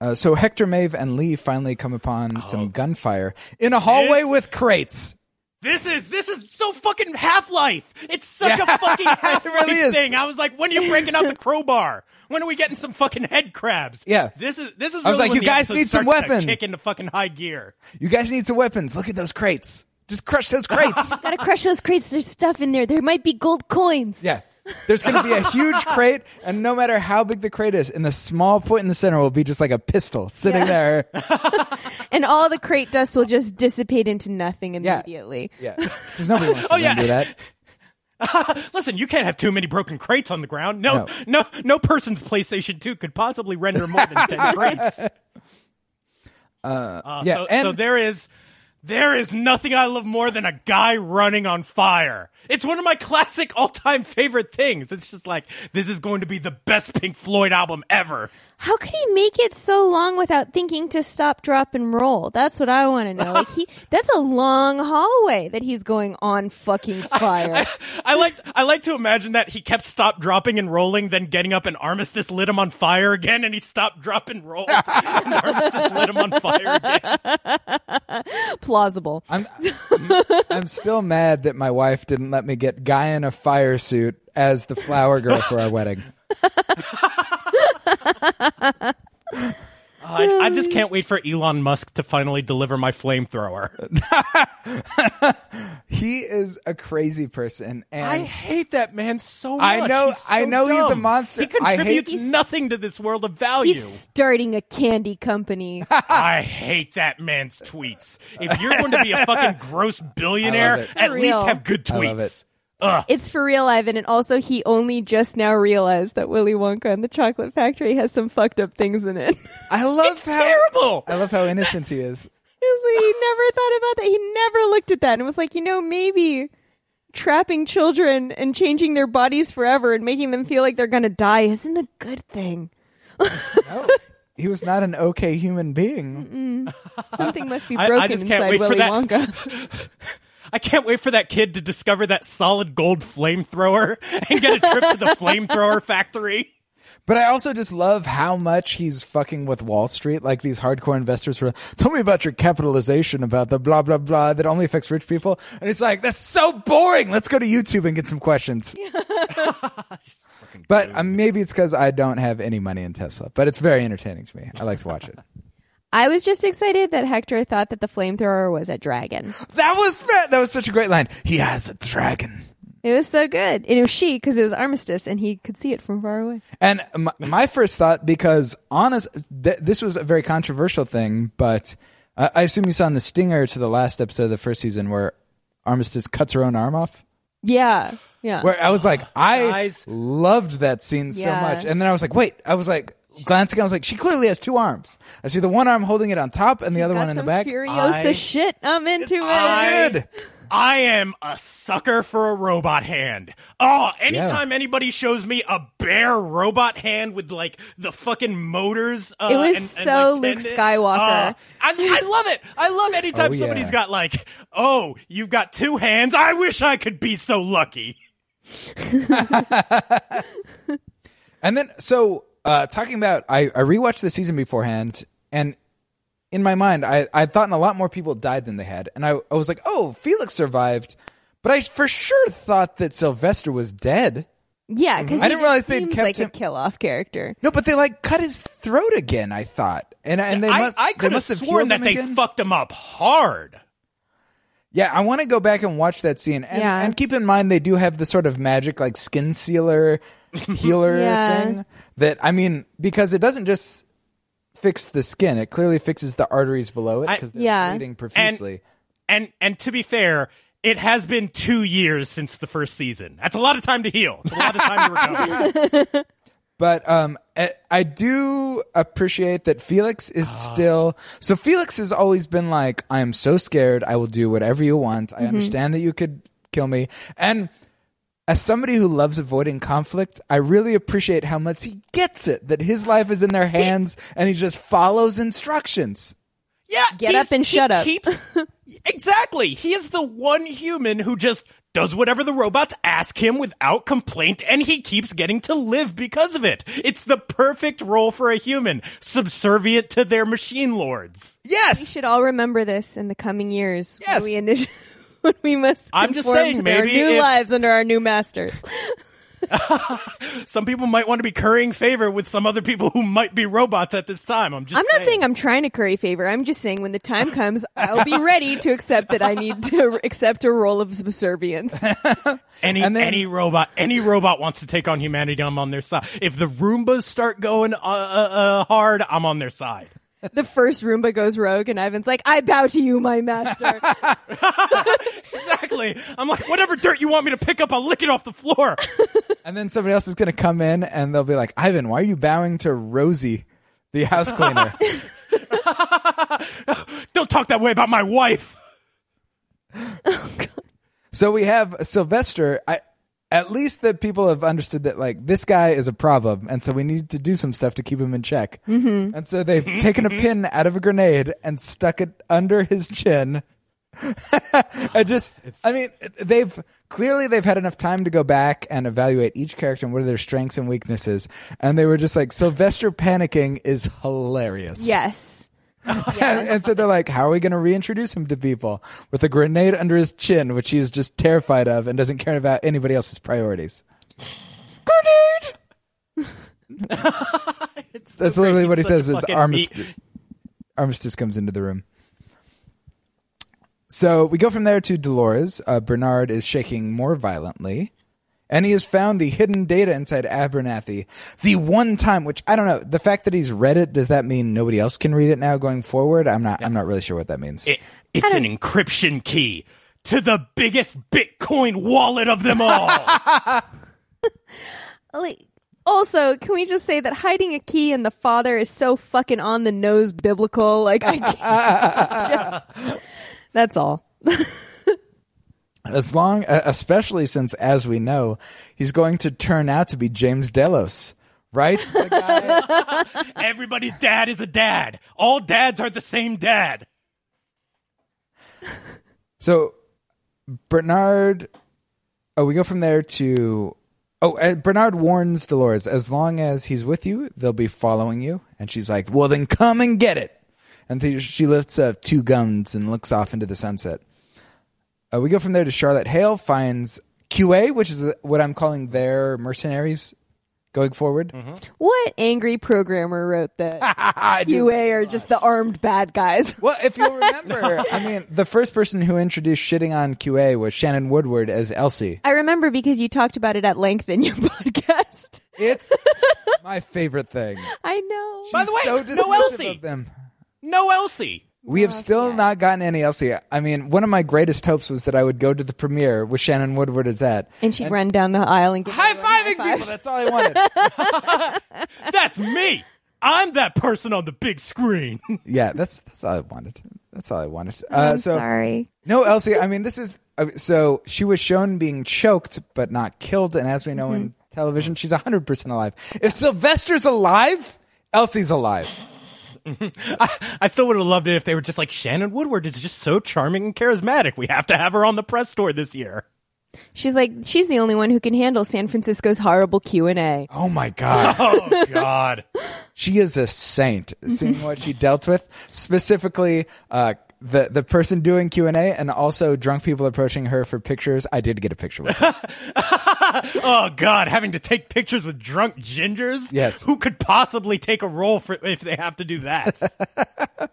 Uh, so Hector, Maeve, and Lee finally come upon some gunfire in a hallway This- with crates. This is this is so fucking Half Life. It's such Yeah. a fucking Half Life really thing. I was like, when are you breaking out the crowbar? When are we getting some fucking head crabs? Yeah. this is this is. I was really like, you guys need some weapons. to weapon. Kick into fucking high gear. You guys need some weapons. Look at those crates. Just crush those crates. Gotta crush those crates. There's stuff in there. There might be gold coins. yeah. There's going to be a huge crate, and no matter how big the crate is, in the small point in the center will be just like a pistol sitting Yeah. there. And all the crate dust will just dissipate into nothing Yeah. immediately. Yeah. Because nobody wants to Oh, yeah. do that. Listen, you can't have too many broken crates on the ground. No, no, no, person's PlayStation 2 could possibly render more than 10 crates. Uh, yeah, so, and- so there is, there is nothing I love more than a guy running on fire. It's one of my classic all-time favorite things. It's just like, this is going to be the best Pink Floyd album ever. How could he make it so long without thinking to stop, drop, and roll? That's what I want to know. Like he, that's a long hallway that he's going on fucking fire. I like, I like to imagine that he kept stop dropping and rolling, then getting up and Armistice lit him on fire again, and he stopped, drop, and rolled, and Armistice lit him on fire again. Plausible. I'm I'm still mad that my wife didn't let me get Guy in a fire suit as the flower girl for our wedding. I, I just um, can't wait for Elon Musk to finally deliver my flamethrower. He is a crazy person, and I hate that man so much. I know- He's so I know he's a monster. He I hate- contributes nothing to this world of value. He's starting a candy company. I hate that man's tweets. If you're going to be a fucking gross billionaire, at least have good I tweets. it's for real, Ivan. And also, he only just now realized that Willy Wonka and the Chocolate Factory has some fucked up things in it. I love It's how terrible. I love how innocent he is. Like he never thought about that. He never looked at that and was like, you know, maybe, trapping children and changing their bodies forever and making them feel like they're going to die isn't a good thing. He was not an okay human being. Something must be I- I broken just can't inside wait for Willy that. Wonka. I can't wait for that kid to discover that solid gold flamethrower and get a trip to the flamethrower factory. But I also just love how much he's fucking with Wall Street. Like these hardcore investors were, tell me about your capitalization, about the blah, blah, blah that only affects rich people. And it's like, that's so boring. Let's go to YouTube and get some questions. but um, maybe it's because I don't have any money in Tesla, but it's very entertaining to me. I like to watch it. I was just excited that Hector thought that the flamethrower was a dragon. That was that was such a great line. He has a dragon. It was so good. And it was she because it was armistice and he could see it from far away. And my, my first thought, because honest, th- this was a very controversial thing, but I, I assume you saw in the stinger to the last episode of the first season where Armistice cuts her own arm off. Yeah. Yeah. Where I was like, I Guys. loved that scene so Yeah. much, and then I was like, wait, I was like glancing, I was like, she clearly has two arms. I see the one arm holding it on top, and the other Got one in the back. Furiosa I- shit. I'm into it. I- I am a sucker for a robot hand. Oh, anytime anybody shows me a bare robot hand with like the fucking motors, uh, It was and- and, so like, Luke tendon- Skywalker. uh, I, I love it. I love anytime Oh, yeah. somebody's got like, oh, you've got two hands. I wish I could be so lucky. And then, so uh, talking about, I, I rewatched the season beforehand, and in my mind, I I thought a lot more people died than they had, and I I was like, oh, Felix survived, but I for sure thought that Sylvester was dead. Yeah, because I didn't realize they'd seems kept like him- a kill off character. No, but they like cut his throat again. I thought, and and they I, must I they could have must have sworn that they again. fucked him up hard. Yeah, I want to go back and watch that scene, and, Yeah. and keep in mind they do have the sort of magic like skin sealer healer Yeah. thing that I mean because it doesn't just fix the skin; it clearly fixes the arteries below it because they're Yeah. bleeding profusely. And and to be fair, it has been two years since the first season. That's a lot of time to heal. It's a lot of time to recover. But um, I, I do appreciate that Felix is Ah. still. So Felix has always been like, "I am so scared. I will do whatever you want. Mm-hmm. I understand that you could kill me." And as somebody who loves avoiding conflict, I really appreciate how much he gets it. That his life is in their hands, and he just follows instructions. Yeah, Get up and shut up. Keeps, exactly. He is the one human who just does whatever the robots ask him without complaint, and he keeps getting to live because of it. It's the perfect role for a human, subservient to their machine lords. Yes! We should all remember this in the coming years. Yes. When we, initi- when we must I'm just saying, to their maybe new if- lives under our new masters. Some people might want to be currying favor with some other people who might be robots at this time. I'm just I'm not saying I'm trying to curry favor. I'm just saying when the time comes, I'll be ready to accept that I need to accept a role of subservience. Any then- any robot any robot wants to take on humanity. I'm on their side. If the Roombas start going uh, uh, uh, hard, I'm on their side. The first Roomba goes rogue, and Ivan's like, "I bow to you, my master." Exactly. I'm like, whatever dirt you want me to pick up, I'll lick it off the floor. and then somebody else is going to come in, and they'll be like, "Ivan, why are you bowing to Rosie, the house cleaner?" Don't talk that way about my wife. So we have Sylvester. I, at least that people have understood that like this guy is a problem, and so we need to do some stuff to keep him in check. Mm-hmm. And so they've taken a pin out of a grenade and stuck it under his chin. I just, I mean, they've clearly they've had enough time to go back and evaluate each character and what are their strengths and weaknesses, and they were just like Sylvester panicking is hilarious. yes. And, and so they're like, how are we going to reintroduce him to people with a grenade under his chin, which he is just terrified of and doesn't care about anybody else's priorities? Grenade! That's literally what he says. Is armistice, armistice comes into the room. So we go from there to Dolores. Uh, Bernard is shaking more violently. And he has found the hidden data inside Abernathy. The one time, which I don't know, the fact that he's read it, does that mean nobody else can read it now going forward? I'm not, I'm not really sure what that means. It, it's an encryption key to the biggest Bitcoin wallet of them all. Also, can we just say that hiding a key in the father is so fucking on the nose biblical? Like, I can't- just, that's all. As long, uh, especially since, as we know, he's going to turn out to be James Delos, right? The guy- Everybody's dad is a dad. All dads are the same dad. so Bernard. Oh, we go from there to. Oh, uh, Bernard warns Dolores, as long as he's with you, they'll be following you. And she's like, well, then come and get it. And th- she lifts up two guns and looks off into the sunset. Uh, we go from there to Charlotte Hale finds QA, which is uh, what I'm calling their mercenaries going forward. What angry programmer wrote that? QA are just the armed bad guys. Well, if you'll remember, I mean, the first person who introduced shitting on QA was Shannon Woodward as Elsie. I remember because you talked about it at length in your podcast. It's my favorite thing. I know. By the way, so no Elsie. of them. No Elsie. We have still not gotten any Elsie. I mean, one of my greatest hopes was that I would go to the premiere with Shannon Woodward as that. And she'd run down the aisle and give High everyone high fiving fives. people. That's all I wanted. That's me. I'm that person on the big screen. yeah, that's that's all I wanted. That's all I wanted. Uh, I'm so sorry. no, Elsie. I mean, this is uh, so she was shown being choked but not killed, and as we know in television, she's hundred percent alive. If Sylvester's alive, Elsie's alive. I still would have loved it if they were just like Shannon Woodward is just so charming and charismatic. We have to have her on the press tour this year. She's like, she's the only one who can handle San Francisco's horrible Q and A. Oh my god. Oh God. she is a saint seeing what she dealt with specifically uh the the person doing Q&A and also drunk people approaching her for pictures I did get a picture with her. Oh God, having to take pictures with drunk gingers. Yes. Who could possibly take a role for if they have to do that?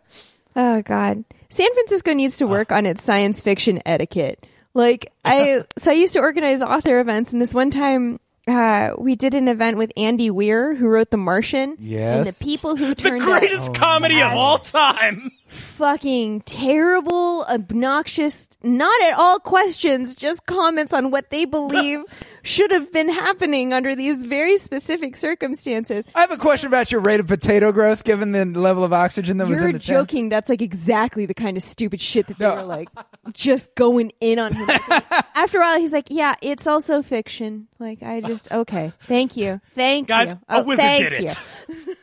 Oh God, San Francisco needs to uh. work on its science fiction etiquette. Like I, so I used to organize author events, and this one time. Uh, we did an event with Andy Weir, who wrote The Martian. And Yes. the people who the turned out greatest comedy of all time. fucking terrible, obnoxious, not at all questions, just comments on what they believe should have been happening under these very specific circumstances. I have a question about your rate of potato growth given the level of oxygen that was You're in the tent. joking. That's like exactly the kind of stupid shit that they No. were like just going in on him. After a while, he's like, "Yeah, it's also fiction." Like, I just okay. Thank you, thank Guys, you. a Oh, thank did you.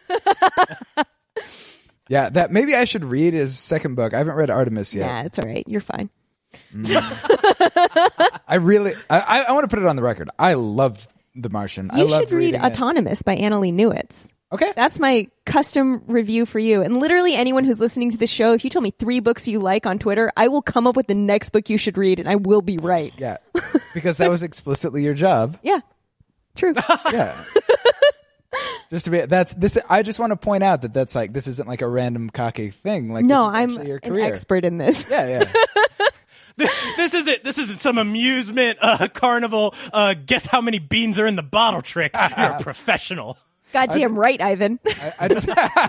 it. Yeah, that maybe I should read his second book. I haven't read Artemis yet. Yeah, it's all right. You're fine. Mm. I really I, I, I want to put it on the record. I loved The Martian. I You loved should read reading it. Autonomous by Annalee Newitz. Okay. That's my custom review for you. And literally anyone who's listening to the show, if you tell me three books you like on Twitter, I will come up with the next book you should read and I will be right. yeah. Because that was explicitly your job. Yeah. True. Yeah. just to be that's this I just want to point out that that's like this isn't like a random cocky thing. Like no, this is I'm your an expert in this. Yeah, yeah. This isn't this isn't some amusement uh, carnival. Uh, guess how many beans are in the bottle trick. You're a professional. Goddamn right, Ivan. I, I just I,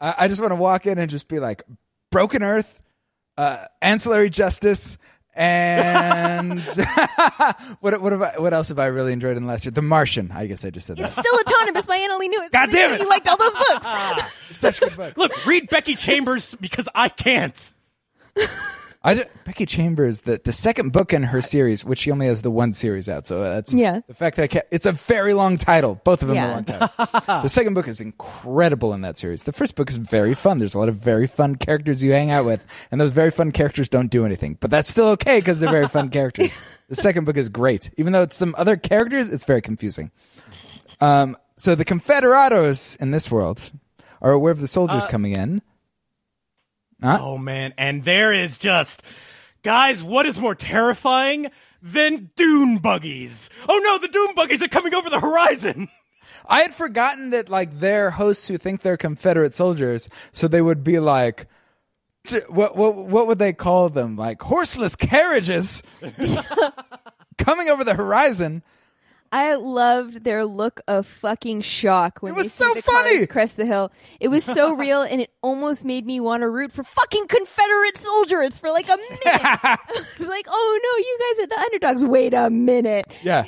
I just want to walk in and just be like broken earth, uh, ancillary justice, and what what have I, what else have I really enjoyed in the last year? The Martian. I guess I just said that. it's still Autonomous by Annalee Newitz. God damn it. You liked all those books. Such good books. Look, read Becky Chambers because I can't. I Becky Chambers, the, the second book in her series, which she only has the one series out, so that's Yeah. The fact that I can't, it's a very long title. Both of them Yeah. are long titles. the second book is incredible in that series. The first book is very fun. There's a lot of very fun characters you hang out with, and those very fun characters don't do anything, but that's still okay because they're very fun characters. The second book is great, even though it's some other characters. It's very confusing. Um, so the Confederados in this world are aware of the soldiers coming in. Oh man, and there is just guys, what is more terrifying than dune buggies? Oh no, the dune buggies are coming over the horizon. I had forgotten that like they're hosts who think they're Confederate soldiers, so they would be like, what what what would they call them? Like horseless carriages coming over the horizon. I loved their look of fucking shock when It was so the funny. cars crest the hill. It was so real, and it almost made me want to root for fucking Confederate soldiers for like a minute. I was like, "Oh no, you guys are the underdogs." Wait a minute. Yeah.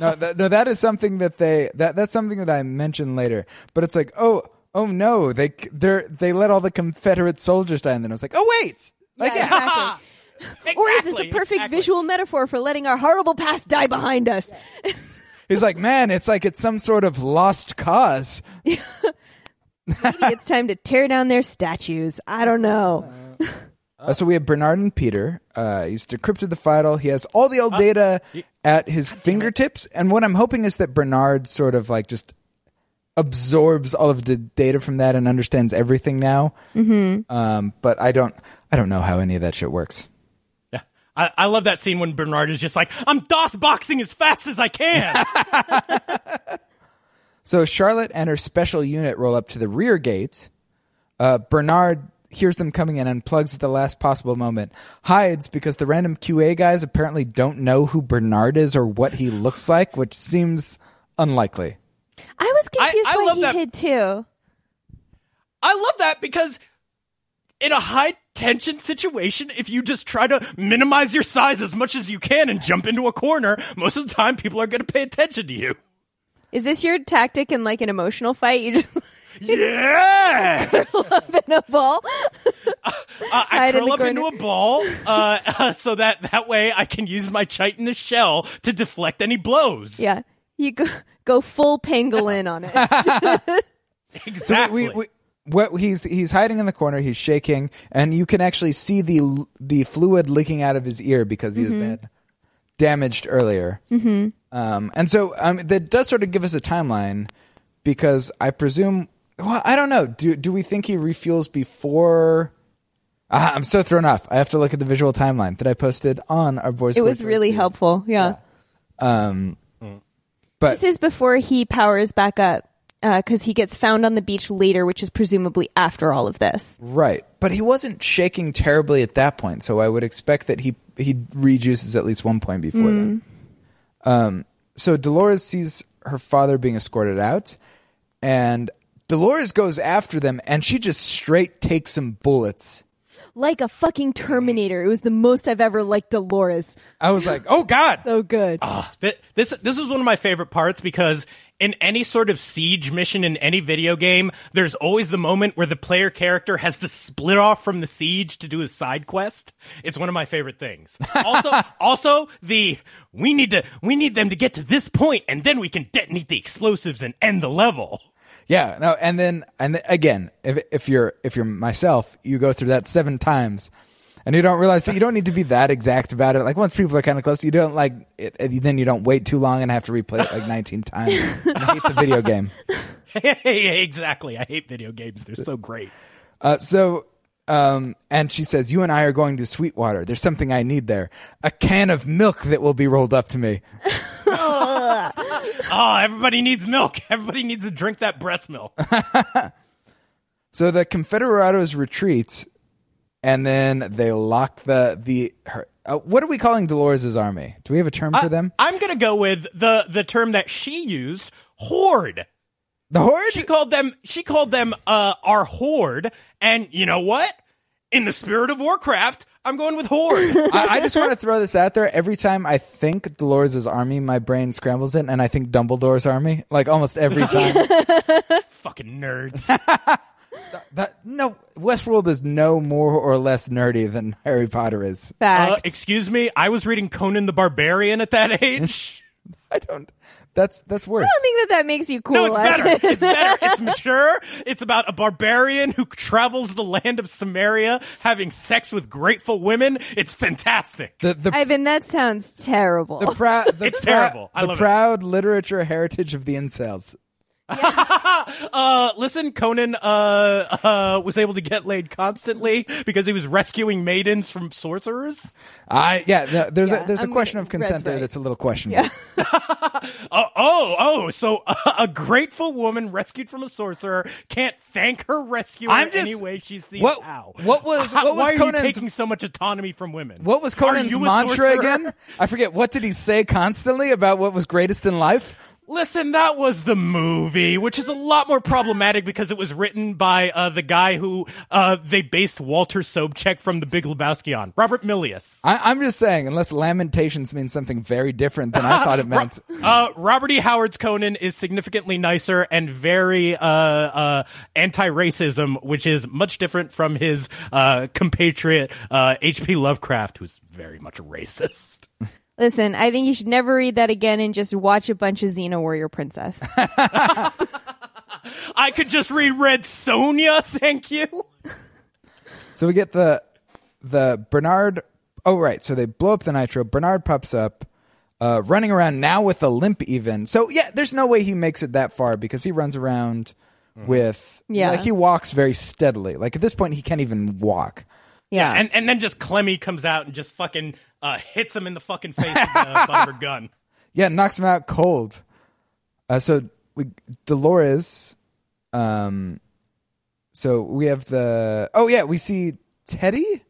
No, that, no, that is something that they that that's something that I mentioned later. But it's like, oh, oh no, they they they let all the Confederate soldiers die, and then I was like, oh wait, like yeah, exactly. Or is this a perfect exactly. visual metaphor for letting our horrible past die behind us? He's like, man, it's like it's some sort of lost cause. Maybe it's time to tear down their statues. I don't know. Uh, so we have Bernard and Peter. Uh, he's decrypted the file. He has all the old data at his fingertips. And what I'm hoping is that Bernard sort of like just absorbs all of the data from that and understands everything now. Mm-hmm. Um, but I don't, I don't know how any of that shit works. Yeah. I, I love that scene when Bernard is just like, I'm DOS boxing as fast as I can. So Charlotte and her special unit roll up to the rear gate. Uh, Bernard hears them coming in and plugs at the last possible moment, hides because the random QA guys apparently don't know who Bernard is or what he looks like, which seems unlikely. I was confused I why love he that- hid too. I love that because in a high tension situation, if you just try to minimize your size as much as you can and jump into a corner, most of the time people are going to pay attention to you. Is this your tactic in like an emotional fight? You just Yes! up in a ball. Uh, I Hide in curl the up into a ball uh, uh, so that that way I can use my chitin shell to deflect any blows. Yeah, you go go full pangolin on it. exactly. So we, we, what he's he's hiding in the corner. He's shaking, and you can actually see the the fluid leaking out of his ear because he Mm-hmm. was been damaged earlier. Mm-hmm. Um, and so um, that does sort of give us a timeline because I presume. Well, I don't know. Do do we think he refuels before? Ah, I'm so thrown off. I have to look at the visual timeline that I posted on our boys. it was really helpful. Yeah. Um, but This is before he powers back up because he gets found on the beach later, which is presumably after all of this. Right, but he wasn't shaking terribly at that point, so I would expect that he he rejuices at least one point before then. Um, so Dolores sees her father being escorted out, and Dolores goes after them, and she just straight takes some bullets. Like a fucking Terminator. It was the most I've ever liked Dolores. I was like, "Oh God!" So good. Ah, Th- this this is one of my favorite parts because in any sort of siege mission in any video game, there's always the moment where the player character has to split off from the siege to do a side quest. It's one of my favorite things. Also, also the we need to we need them to get to this point and then we can detonate the explosives and end the level. Yeah, no, and then and again, if if you're if you're myself, you go through that seven times, and you don't realize that you don't need to be that exact about it. Like once people are kind of close, you don't like it, it- then you don't wait too long and have to replay it like 19 times. I hate the video game. exactly. I hate video games. They're so great. Uh, so, um, and she says, "You and I are going to Sweetwater. There's something I need there. A can of milk that will be rolled up to me." Oh, everybody needs milk. Everybody needs to drink that breast milk. So the Confederados retreat, and then they lock the the. Her, uh, what are we calling Dolores' army? Do we have a term for them? I'm gonna go with the the term that she used, horde. The horde. She called them she called them uh our horde, and you know what? In the spirit of Warcraft, I'm going with horde. I, I just want to throw this out there. Every time I think Dolores' army, my brain scrambles it, and I think Dumbledore's army. Like almost every time. Fucking nerds. that no, Westworld is no more or less nerdy than Harry Potter is. Fact. Uh, excuse me, I was reading Conan the Barbarian at that age. I don't. That's that's worse. I don't think that that makes you cool. No, it's better. It's better. It's mature. It's about a barbarian who travels the land of Cimmeria having sex with grateful women. It's fantastic. the the Ivan, that sounds terrible. the, prou- the It's prou- terrible. I the love it. proud literature heritage of the incels. Uh, listen, Conan uh, uh, was able to get laid constantly because he was rescuing maidens from sorcerers. I yeah. no, there's Yeah, a there's a I'm question gonna- of consent there right. that's a little questionable. Oh, oh, oh! So a grateful woman rescued from a sorcerer can't thank her rescuer I'm just- any way she sees what- how. what was- How- what was why are Conan's- you taking so much autonomy from women? What was Are Conan's you mantra sorcerer? again? I forget. What did he say constantly about what was greatest in life? Listen, that was the movie, which is a lot more problematic because it was written by uh, the guy who uh, they based Walter Sobchak from The Big Lebowski on, Robert Milius. I, I'm just saying, unless Lamentations means something very different than I thought it meant. Uh, Robert E. Howard's Conan is significantly nicer and very uh, uh, anti-racism, which is much different from his uh, compatriot uh, H.P. Lovecraft, who's very much a racist. Listen, I think you should never read that again and just watch a bunch of Xena Warrior Princess. I could just read Red Sonja, thank you. So we get the the Bernard. Oh right, so they blow up the nitro. Bernard pops up, uh, running around now with a limp. Even so, yeah. There's no way he makes it that far because he runs around with Yeah. like he walks very steadily. Like at this point, he can't even walk. Yeah. And and then just Clemmy comes out and just fucking uh, hits him in the fucking face with the butt her gun. Yeah, knocks him out cold. Uh, so we Dolores. Um, so we have the. Oh yeah, we see Teddy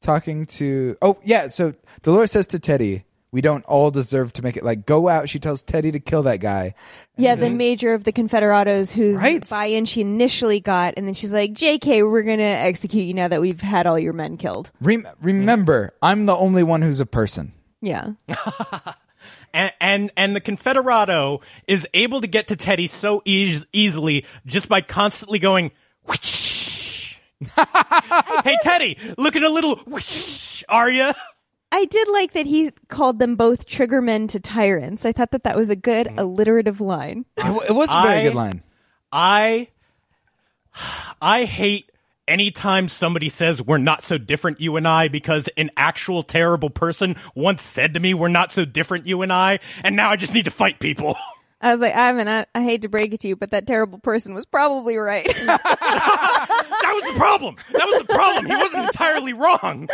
talking to. Oh yeah, so Dolores says to Teddy, "We don't all deserve to make it." Like, go out. She tells Teddy to kill that guy. yeah, the major of the Confederados whose Right. buy-in she initially got, and then she's like, "JK, we're gonna execute you now that we've had all your men killed." Rem- remember, I'm the only one who's a person. Yeah, And, and and the Confederado is able to get to Teddy so eas- easily just by constantly going. "Whoosh." hey Teddy, looking a little. "Whoosh," Are you? I did like that he called them both triggermen to tyrants. I thought that that was a good mm-hmm. alliterative line. It, it was a very I- good line. I I hate anytime somebody says we're not so different you and I because an actual terrible person once said to me we're not so different you and I and now I just need to fight people. I was like, Ivan, I, I hate to break it to you, but that terrible person was probably right. that was the problem. That was the problem. He wasn't entirely wrong.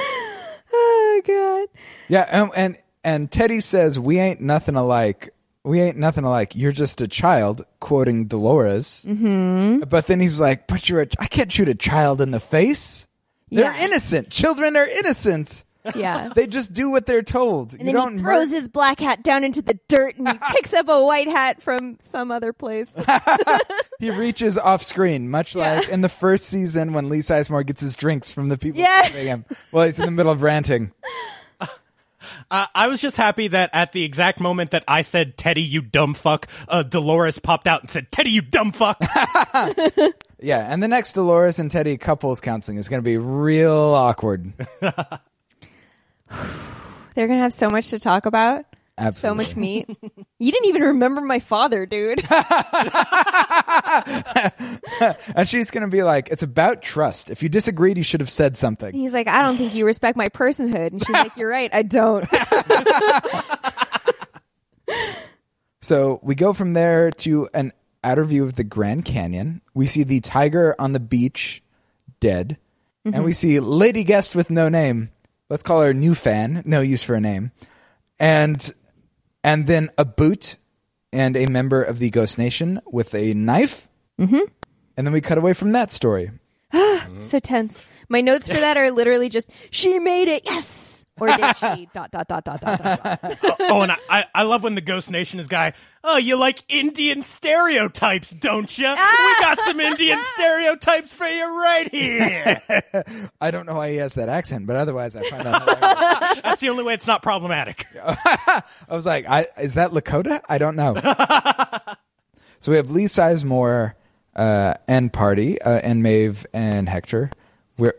Oh god. Yeah, and, and and Teddy says, "We ain't nothing alike. We ain't nothing alike. You're just a child." Quoting Dolores. Mm-hmm. But then he's like, "But you're a, I can't shoot a child in the face. They're Yeah. innocent. Children are innocent. Yeah. They just do what they're told. And you then don't he throws mur- his black hat down into the dirt and he picks up a white hat from some other place. He reaches off screen, much Yeah. like in the first season when Lee Sizemore gets his drinks from the people Yeah. serving him while he's in the middle of ranting. Uh, I was just happy that at the exact moment that I said Teddy you dumb fuck, uh, Dolores popped out and said Teddy you dumb fuck. Yeah, and the next Dolores and Teddy couples counseling is going to be real awkward. They're going to have so much to talk about. So much meat. You didn't even remember my father, dude. And she's going to be like, it's about trust. If you disagreed, you should have said something. He's like, I don't think you respect my personhood. And she's like, You're right, I don't. So we go from there to an outer view of the Grand Canyon. We see the tiger on the beach, dead. And we mm-hmm. see Lady Guest with no name. Let's call her New Fan, no use for a name. And and then a boot and a member of the Ghost Nation with a knife. Mm-hmm. And then we cut away from that story. so tense. My notes for that are literally just, She made it, yes! Or did she? Dot, dot, dot, dot, dot, dot. dot. oh, and I, I, I love when the Ghost Nation is guy. Oh, you like Indian stereotypes, don't you? We got some Indian stereotypes for you right here. I don't know why he has that accent, but otherwise I find that hilarious. That's the only way it's not problematic. I was like, I, is that Lakota? I don't know. so we have Lee Sizemore uh, and Party uh, and Maeve and Hector. We're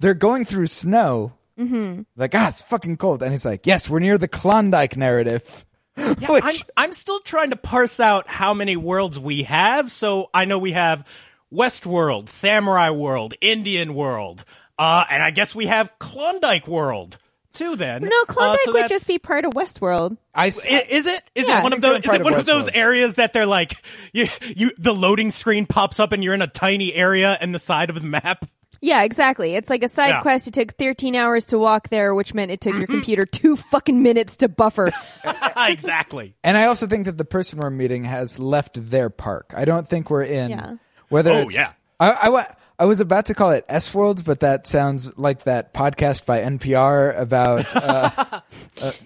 they're going through snow. Mm-hmm. Like, ah, it's fucking cold. And he's like, yes, we're near the Klondike narrative. Yeah, Which- I'm, I'm still trying to parse out how many worlds we have. So I know we have Westworld, Samurai World, Indian World, uh, and I guess we have Klondike World too. Then No, Klondike Uh, so would that's- just be part of Westworld. I, s- I- Is it? Is Yeah, it one of those? Is it one of those areas that they're like, you, you, the loading screen pops up and you're in a tiny area in the side of the map? Yeah, exactly. It's like a side Yeah. quest. It took 13 hours to walk there, which meant it took your computer two fucking minutes to buffer. exactly. and I also think that the person we're meeting has left their park. I don't think we're in. Yeah. Whether Oh, it's, yeah. I, I, I was about to call it S World, but that sounds like that podcast by NPR about uh,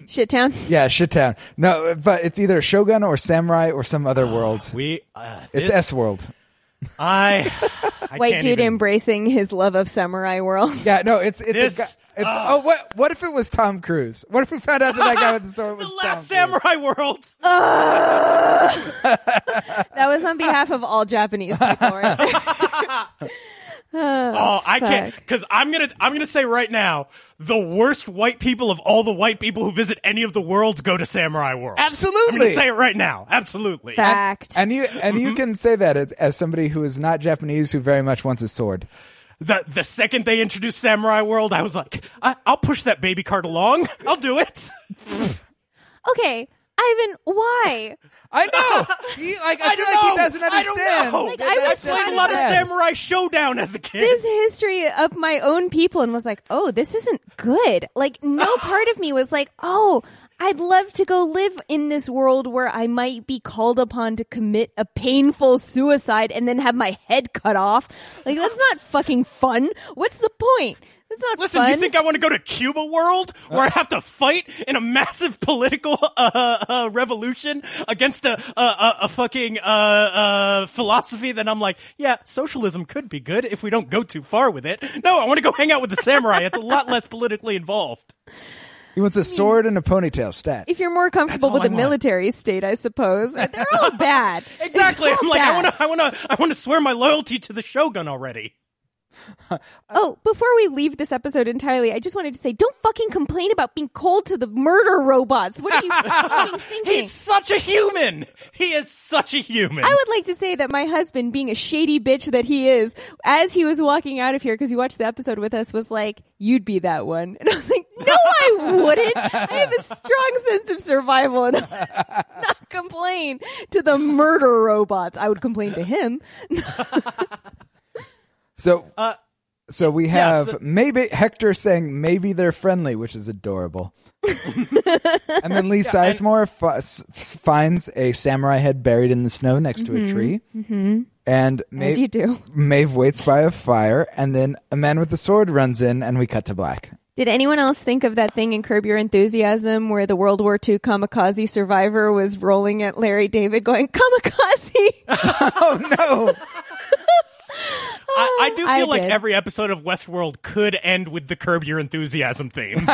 Shit town. yeah Shittown. No, but it's either Shogun or Samurai or some other world. We uh, It's S World. I, I White dude even- embracing his love of samurai world. Yeah, no, it's it's This- a guy, it's oh what what if it was Tom Cruise? What if we found out that that guy with the sword was the Tom last Cruise? samurai world. That was on behalf of all Japanese people. Right there. Oh, oh, I can't because I'm gonna I'm gonna say right now the worst white people of all the white people who visit any of the worlds go to Samurai World. I'm Absolutely. gonna say it right now. Absolutely. Fact. And you and you mm-hmm. can say that as, as somebody who is not Japanese who very much wants a sword. the the second they introduced Samurai World, I was like, I, I'll push that baby cart along. I'll do it. okay, Ivan, why? I know. He, like I, I feel don't like know. he doesn't I don't understand. know. Like, that I was that's I played a lot of bad. Samurai Shodown as a kid. This history of my own people and was like, oh, this isn't good. Like, no part of me was like, oh, I'd love to go live in this world where I might be called upon to commit a painful suicide and then have my head cut off. Like, that's not fucking fun. What's the point? That's not Listen, fun. you think I want to go to Cuba World where I have to fight in a massive political uh, uh, revolution against a a, a, a fucking uh, uh, philosophy that I'm like, yeah, socialism could be good if we don't go too far with it. No, I want to go hang out with the samurai. It's a lot less politically involved. He wants a sword and a ponytail stat. if you're more comfortable all with I want. military state, I suppose. They're all bad. Exactly. All I'm like, I bad. want to, I want to, I want to swear my loyalty to the shogun already. Oh, before we leave this episode entirely, I just wanted to say, don't fucking complain about being cold to the murder robots. What are you fucking thinking? He's such a human. He is such a human. I would like to say that my husband, being a shady bitch that he is, as he was walking out of here, because you watched the episode with us, was like, "You'd be that one," and I was like, "No, I wouldn't. I have a strong sense of survival, and I would not complain to the murder robots. I would complain to him." So, Uh, so we have so- maybe Hector saying maybe they're friendly, which is adorable. and then Lee Sizemore fi- s- s- finds a samurai head buried in the snow next to a tree. Mm-hmm. And As you do. Maeve waits by a fire, and then a man with a sword runs in, and we cut to black. Did anyone else think of that thing in Curb Your Enthusiasm where the World War II kamikaze survivor was rolling at Larry David going, kamikaze? Oh no! I, I do I feel like did. every episode of Westworld could end with the Curb Your Enthusiasm theme.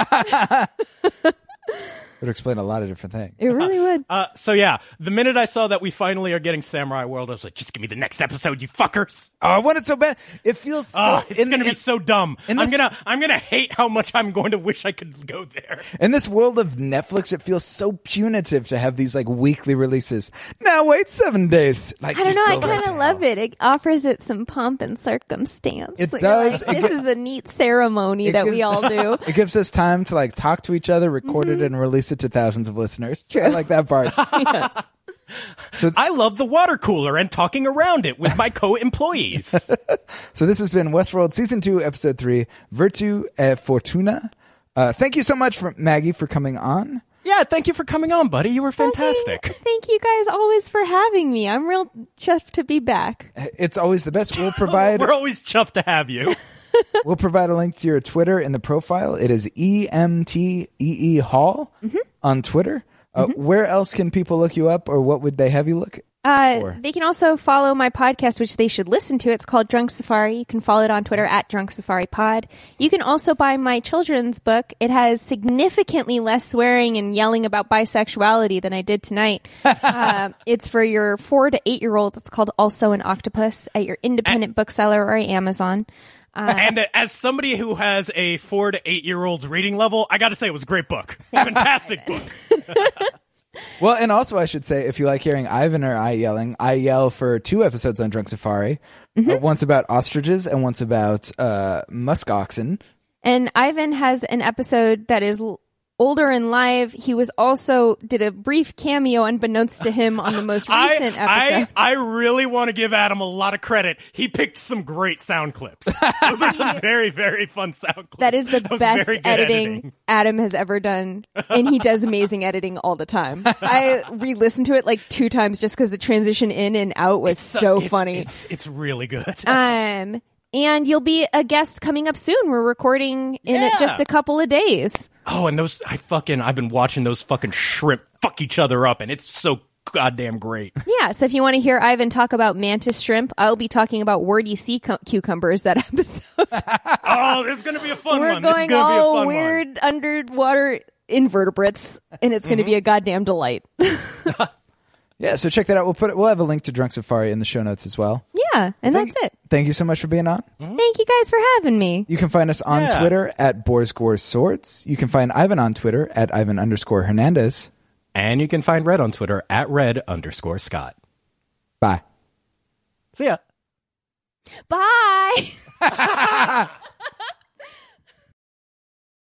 Would explain a lot of different things. it really would. Uh, so yeah, the minute I saw that we finally are getting Samurai World, I was like, just give me the next episode, you fuckers. Oh, I want it so bad. It feels so. Oh, it's in- gonna be so dumb. in I'm this- gonna, I'm gonna hate how much I'm going to wish I could go there. In this world of Netflix, it feels so punitive to have these like weekly releases. Now wait seven days. Like I don't know. I kind of love it. It offers it some pomp and circumstance. It You're does. like, this gi- is a neat ceremony It that we all do. It gives us time to like talk to each other, record it, and release it to thousands of listeners. True. I like that part. So I love the water cooler and talking around it with my co-employees. So this has been Westworld season two, episode three, Virtu e Fortuna. Uh, thank you so much for Maggie for coming on. yeah, thank you for coming on, buddy. You were fantastic. Thank, thank you guys always for having me. I'm real chuffed to be back. It's always the best. We'll provide We're always chuffed to have you. We'll provide a link to your Twitter in the profile. It is E M T E E Hall Mm-hmm. on Twitter. Uh, Where else can people look you up, or what would they have you look? Uh, they can also follow my podcast, which they should listen to. It's called Drunk Safari. You can follow it on Twitter at Drunk Safari Pod. You can also buy my children's book. It has significantly less swearing and yelling about bisexuality than I did tonight. uh, it's for your four to eight year olds. It's called Also an Octopus at your independent bookseller or Amazon. And uh, as somebody who has a four to eight year old's reading level, I got to say it was a great book. Fantastic book. Well, and also I should say, if you like hearing Ivan or I yelling, I yell for two episodes on Drunk Safari. Mm-hmm. Uh, once about ostriches and once about uh, musk oxen. And Ivan has an episode that is l- older and live. He was also did a brief cameo unbeknownst to him on the most recent I, episode. I, I really want to give Adam a lot of credit. He picked some great sound clips. Those are some very, very fun sound clips. that is the That best good editing, Adam has ever done, and he does amazing editing all the time. I re-listened to it like two times just because the transition in and out was so It's- funny. It's, it's really good. Um, and you'll be a guest coming up soon. We're recording in Yeah. just a couple of days. Oh, and those I fucking I've been watching those fucking shrimp fuck each other up, and it's so goddamn great. Yeah, so if you want to hear Ivan talk about mantis shrimp, I'll be talking about wordy sea cu- cucumbers that episode. oh, this is gonna be a fun We're one. This is going gonna be a all fun weird underwater invertebrates, and it's going to Mm-hmm. be a goddamn delight. Yeah, so check that out. We'll put it, we'll have a link to Drunk Safari in the show notes as well. Yeah, and Thank- that's it. Thank you so much for being on. Mm-hmm. Thank you guys for having me. You can find us on Yeah. Twitter at Boars Gore Swords. You can find Ivan on Twitter at Ivan underscore Hernandez. And you can find Red on Twitter at Red underscore Scott. Bye. See ya. Bye.